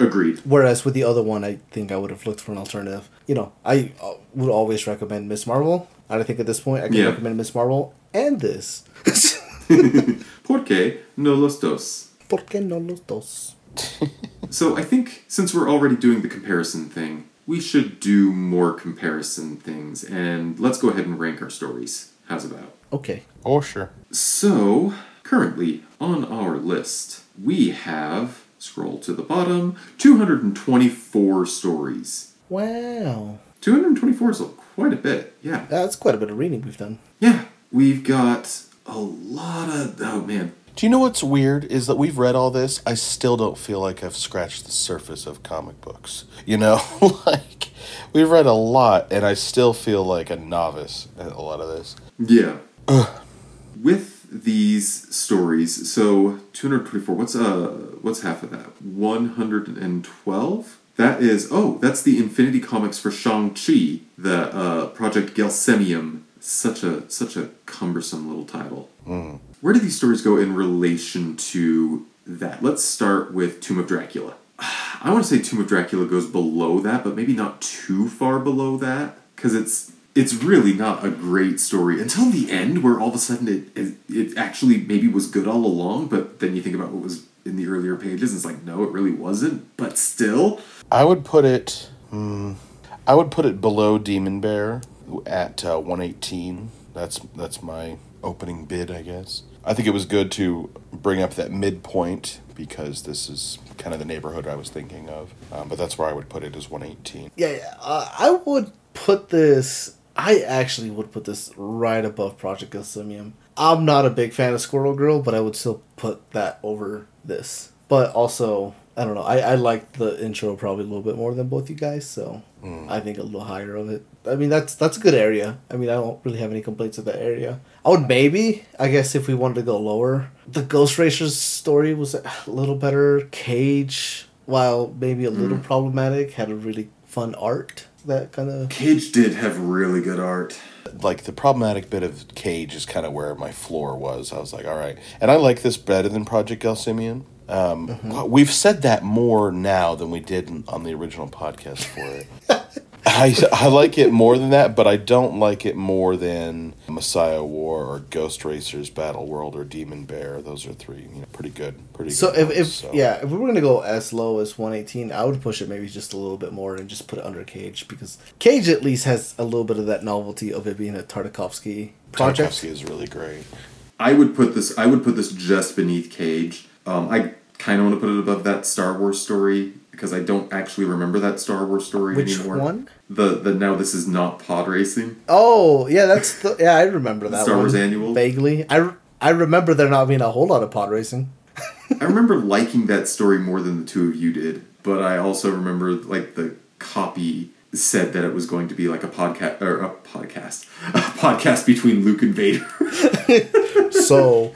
Agreed. Whereas with the other one, I think I would have looked for an alternative. You know, I uh, would always recommend Miss Marvel, and I think at this point, I can Yeah. recommend Miss Marvel and this. Porque no los dos. ¿Por qué no los dos? So I think since we're already doing the comparison thing, we should do more comparison things, and let's go ahead and rank our stories. How's about? Okay. Oh sure. So, currently on our list, we have, scroll to the bottom, 224 stories. Wow, 224 is quite a bit, yeah. that's quite a bit of reading we've done. Yeah, we've got a lot of, oh man. Do you know what's weird is that we've read all this. I still don't feel like I've scratched the surface of comic books. You know, like we've read a lot, and I still feel like a novice at a lot of this. Yeah. With these stories, so 224, what's uh what's half of that? 112? That is oh, that's the Infinity Comics for Shang-Chi, the uh Project Gelsemium. Such a such a cumbersome little title. Where do these stories go in relation to that? Let's start with Tomb of Dracula. I want to say Tomb of Dracula goes below that, but maybe not too far below that, because it's it's really not a great story until the end, where all of a sudden it, it actually maybe was good all along, but then you think about what was in the earlier pages, and it's like no, it really wasn't. But still, I would put it. Hmm, I would put it below Demon Bear at uh, 118. That's that's my opening bid, I guess. I think it was good to bring up that midpoint because this is kind of the neighborhood I was thinking of. Um, but that's where I would put it as 118. Yeah. Uh, I would put this. I actually would put this right above Project Gelsemium. I'm not a big fan of Squirrel Girl, but I would still put that over this. But also, I don't know. I, I liked the intro probably a little bit more than both you guys, so mm. I think a little higher of it. I mean, that's that's a good area. I mean, I don't really have any complaints of that area. I would maybe, I guess, if we wanted to go lower, the Ghost Racers story was a little better. Cage, while maybe a little mm. problematic, had a really fun art that kind of Cage did have really good art. Like the problematic bit of Cage is kind of where my floor was. I was like, all right, and I like this better than Project Gelsemium. Um, We've said that more now than we did on the original podcast for it. I, I like it more than that, but I don't like it more than Messiah War or Ghost Racers Battle World or Demon Bear. Those are three, you know, pretty good, pretty. So good if, ones, if so. yeah, if we were gonna go as low as one eighteen, I would push it maybe just a little bit more and just put it under Cage because Cage at least has a little bit of that novelty of it being a Tartakovsky project. Tarkovsky is really great. I would put this. I would put this just beneath Cage. Um, I kind of want to put it above that Star Wars story because I don't actually remember that Star Wars story Which anymore. one? The the now this is not pod racing. Oh yeah, that's the yeah I remember that Star one Wars Annual? vaguely. I I remember there not being a whole lot of pod racing. I remember liking that story more than the two of you did, but I also remember like the copy said that it was going to be like a podcast or a podcast, a podcast between Luke and Vader. So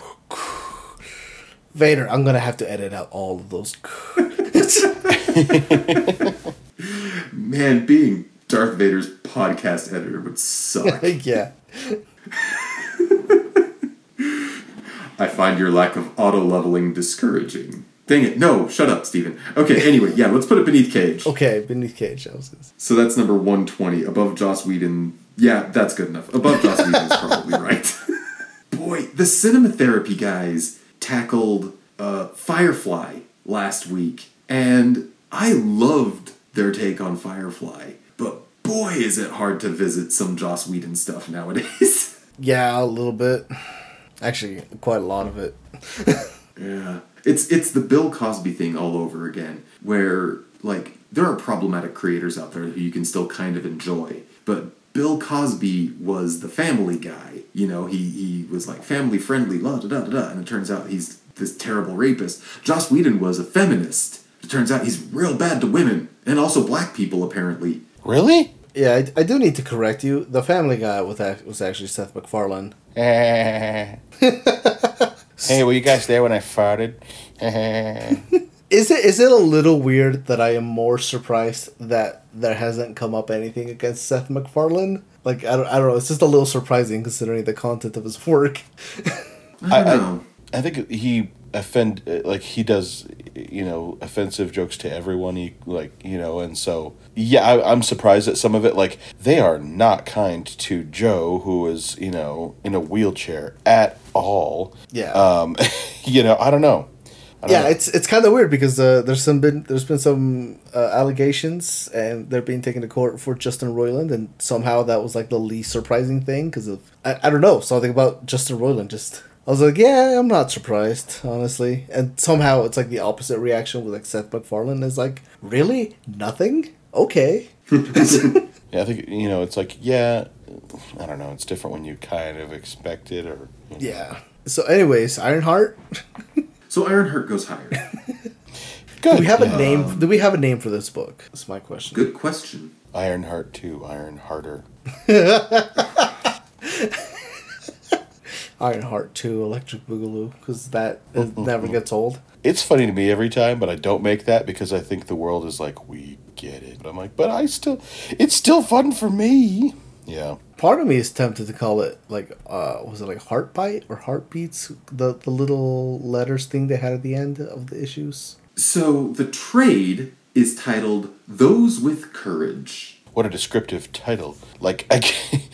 Vader, I'm gonna have to edit out all of those. Man, being Darth Vader's podcast editor would suck. yeah. I find your lack of auto leveling discouraging. Dang it! No, shut up, Steven. Okay, anyway, yeah, let's put it beneath Cage. Okay, beneath Cage. That was his. So that's number 120. Above Joss Whedon. Yeah, that's good enough. Above Joss Whedon is probably right. Boy, the cinema therapy guys tackled uh, Firefly last week, and I loved their take on Firefly. But boy, is it hard to visit some Joss Whedon stuff nowadays. Yeah, a little bit. Actually, quite a lot of it. Yeah. It's it's the Bill Cosby thing all over again, where like there are problematic creators out there who you can still kind of enjoy, but Bill Cosby was the family guy. You know, he he was like family friendly, la da da da da, and it turns out he's this terrible rapist. Joss Whedon was a feminist. It turns out he's real bad to women and also black people apparently. Really? Yeah, I, I do need to correct you. The Family Guy was was actually Seth MacFarlane. hey, were you guys there when I farted? Is it is it a little weird that I am more surprised that there hasn't come up anything against Seth MacFarlane? Like I don't, I don't know. It's just a little surprising considering the content of his work. I don't know. I think he offend like he does you know offensive jokes to everyone he like you know and so yeah I, i'm surprised at some of it like they are not kind to joe who is you know in a wheelchair at all Yeah. um you know i don't know I don't yeah, know. it's it's kind of weird because uh, there's some been there's been some uh, allegations and they're being taken to court for Justin Roiland and somehow that was like the least surprising thing because of I, I don't know. Something about Justin Roiland just I was like yeah I'm not surprised honestly. And somehow it's like the opposite reaction with like Seth MacFarlane is like really? Nothing? Okay. Yeah i think you know it's like yeah i don't know. It's different when you kind of expect it or you know. yeah. So anyways Ironheart So Ironheart goes higher. good do we have a um, name do we have a name for this book that's my question Good question. ironheart 2 iron harder Ironheart 2 Electric Boogaloo because that it mm-hmm, never mm-hmm. gets old it's funny to me every time, but I don't make that because I think the world is like, we get it. But I'm like, but I still, it's still fun for me. Yeah. part of me is tempted to call it like uh was it like heartbite or heartbeats the the little letters thing they had at the end of the issues So the trade is titled "Those with Courage." What a descriptive title. Like, I,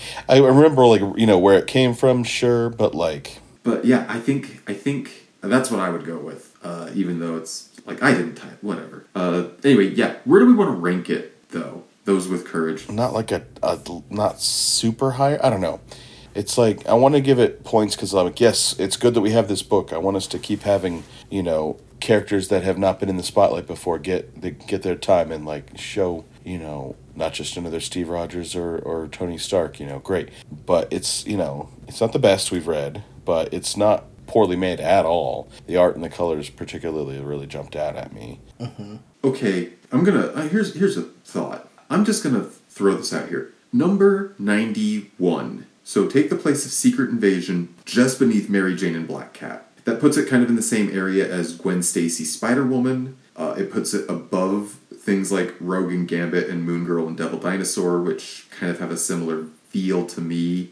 I remember, like, you know, where it came from, sure, but like, But yeah, I think I think that's what I would go with. Uh, even though it's like I didn't type, whatever. Uh, anyway, yeah. Where do we want to rank it though? Those with courage. not like a, a not super high. I don't know. It's like I want to give it points because I'm like, yes, it's good that we have this book. I want us to keep having you know characters that have not been in the spotlight before get they get their time and like show you know not just another Steve Rogers or or Tony Stark. You know, great, but it's you know it's not the best we've read, but it's not poorly made at all. The art and the colors particularly really jumped out at me. Okay, I'm gonna. Uh, here's here's a thought. I'm just gonna throw this out here. Number ninety-one. So take the place of Secret Invasion, just beneath Mary Jane and Black Cat. That puts it kind of in the same area as Gwen Stacy Spider Woman. Uh, it puts it above things like Rogue and Gambit and Moon Girl and Devil Dinosaur, which kind of have a similar feel to me.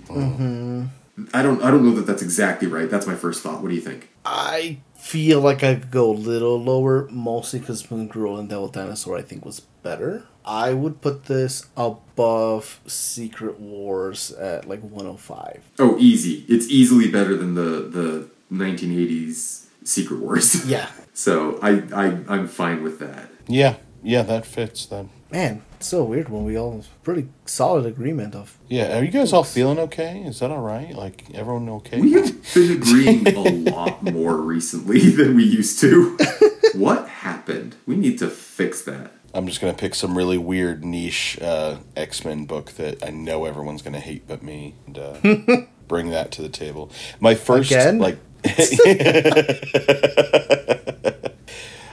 I don't. I don't know that that's exactly right. That's my first thought. What do you think? i feel like i could go a little lower mostly because moon girl and devil dinosaur i think was better i would put this above secret wars at like 105 Oh, easy. It's easily better than the the 1980s Secret Wars. yeah So I, I I'm fine with that. Yeah, yeah, that fits. That man it's so weird when we all pretty solid agreement of Yeah, are you guys all feeling okay? Is that all right? Like everyone okay? We have been agreeing a lot more recently than we used to. what happened? We need to fix that. I'm just gonna pick some really weird niche uh, X Men book that I know everyone's gonna hate but me, and uh, bring that to the table. My first Again? like.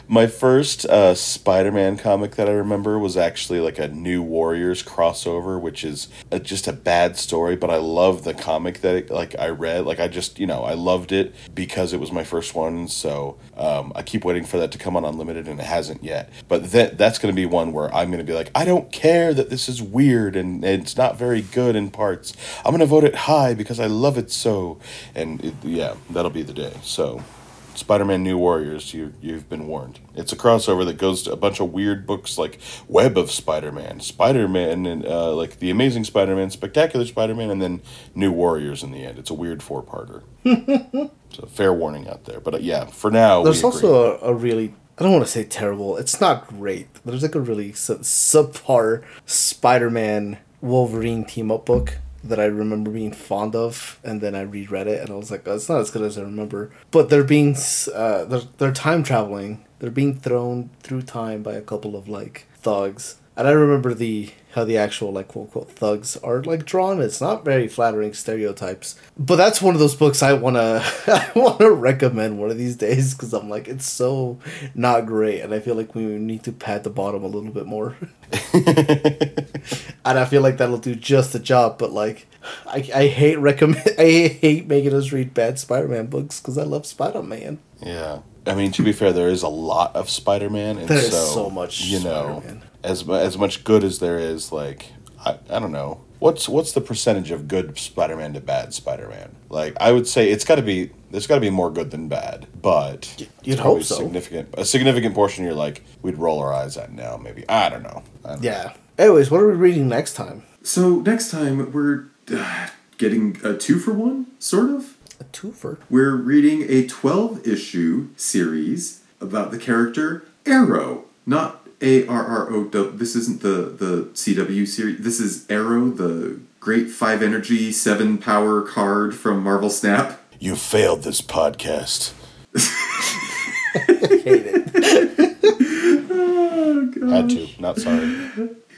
My first uh, Spider-Man comic that I remember was actually like a New Warriors crossover, which is a, just a bad story, but I love the comic that it, like I read. Like I just you know I loved it because it was my first one. So um, I keep waiting for that to come on Unlimited, and it hasn't yet. But that that's going to be one where I'm going to be like, I don't care that this is weird and, and it's not very good in parts. I'm going to vote it high because I love it so. And it, yeah, that'll be the day. So. Spider-Man: New Warriors. You you've been warned. It's a crossover that goes to a bunch of weird books like Web of Spider-Man, Spider-Man, and uh, like the Amazing Spider-Man, Spectacular Spider-Man, and then New Warriors in the end. It's a weird four-parter. so fair warning out there. But uh, yeah, for now, There's also a, a really I don't want to say terrible. It's not great. There's like a really su- subpar Spider-Man Wolverine team up book that I remember being fond of, and then I reread it and I was like, oh, it's not as good as I remember. But they're being uh, they're they're time traveling. They're being thrown through time by a couple of like thugs. And I remember the how the actual like quote unquote thugs are like drawn. It's not very flattering stereotypes. But that's one of those books I wanna I wanna recommend one of these days because I'm like it's so not great, and I feel like we need to pad the bottom a little bit more. and I feel like that'll do just the job. But like, I, I hate recommend I hate making us read bad Spider-Man books because I love Spider-Man. Yeah. I mean, to be fair, there is a lot of Spider-Man, and There is so, so much You know, Spider-Man. As as much good as there is, like I, I don't know what's what's the percentage of good Spider-Man to bad Spider-Man. Like I would say it's got to be there's got to be more good than bad, but you'd it's hope so. Significant a significant portion you're like we'd roll our eyes at now. Maybe I don't know. I don't know. Yeah. Anyways, what are we reading next time? So next time we're uh, getting a two for one, sort of. A twofer. We're reading a 12 issue series about the character Aero, not A R R O. This isn't the the CW series. This is Aero, the great five energy seven power card from Marvel Snap. You failed this podcast. Hate it. Oh Had to. Not sorry.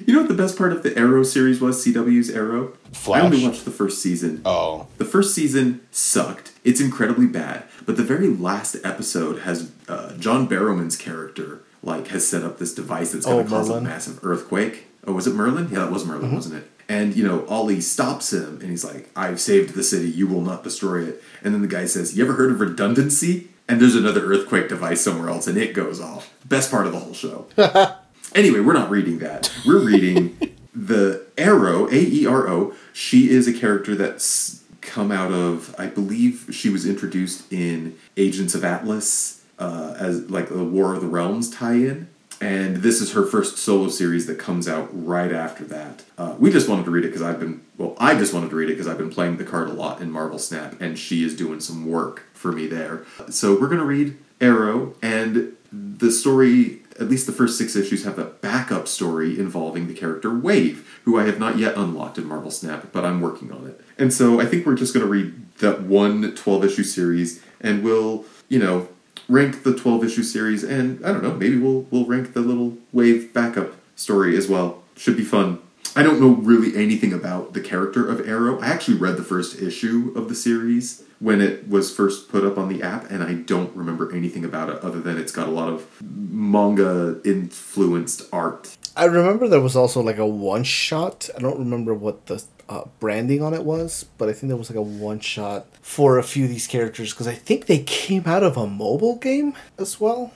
You know what the best part of the Arrow series was? CW's Arrow. Flash. I only watched the first season. Oh, The first season sucked. It's incredibly bad. But the very last episode has uh, John Barrowman's character like has set up this device that's going Oh, to cause Merlyn. a massive earthquake. Oh, was it Merlyn? Yeah, that was Merlyn, mm-hmm. wasn't it? And you know, Ollie stops him and he's like, "I've saved the city. You will not destroy it." And then the guy says, "You ever heard of redundancy?" And there's another earthquake device somewhere else, and it goes off. Best part of the whole show. Anyway, we're not reading that. We're reading the Aero, A E R O. She is a character that's come out of, I believe she was introduced in Agents of Atlas uh, as like the War of the Realms tie in. And this is her first solo series that comes out right after that. Uh, we just wanted to read it because I've been, well, I just wanted to read it because I've been playing the card a lot in Marvel Snap, and she is doing some work for me there. So we're to read Aero, and the story, at least the first six issues, have a backup story involving the character Wave, who I have not yet unlocked in Marvel Snap, but I'm working on it. And so I think we're just going to read that one 12 issue series, and we'll, you know, rank the 12 issue series, and I don't know, maybe we'll, we'll rank the little Wave backup story as well. Should be fun. I don't know really anything about the character of Aero. I actually read the first issue of the series when it was first put up on the app, and I don't remember anything about it other than it's got a lot of manga influenced art. I remember there was also like a one shot. I don't remember what the uh, branding on it was, but I think there was like a one shot for a few of these characters because I think they came out of a mobile game as well.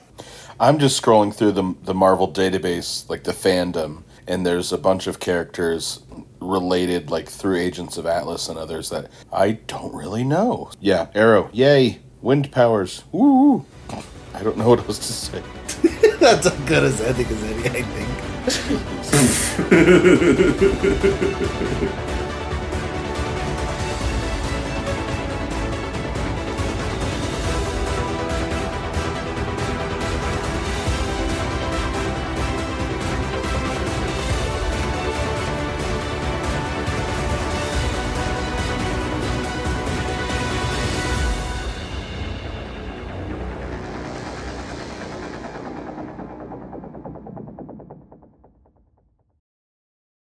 I'm just scrolling through the the Marvel database, like the fandom, and there's a bunch of characters related, like through Agents of Atlas and others that I don't really know. Yeah, Aero, yay, wind powers, woo! I don't know what else to say. That's as good as ending as any, I think.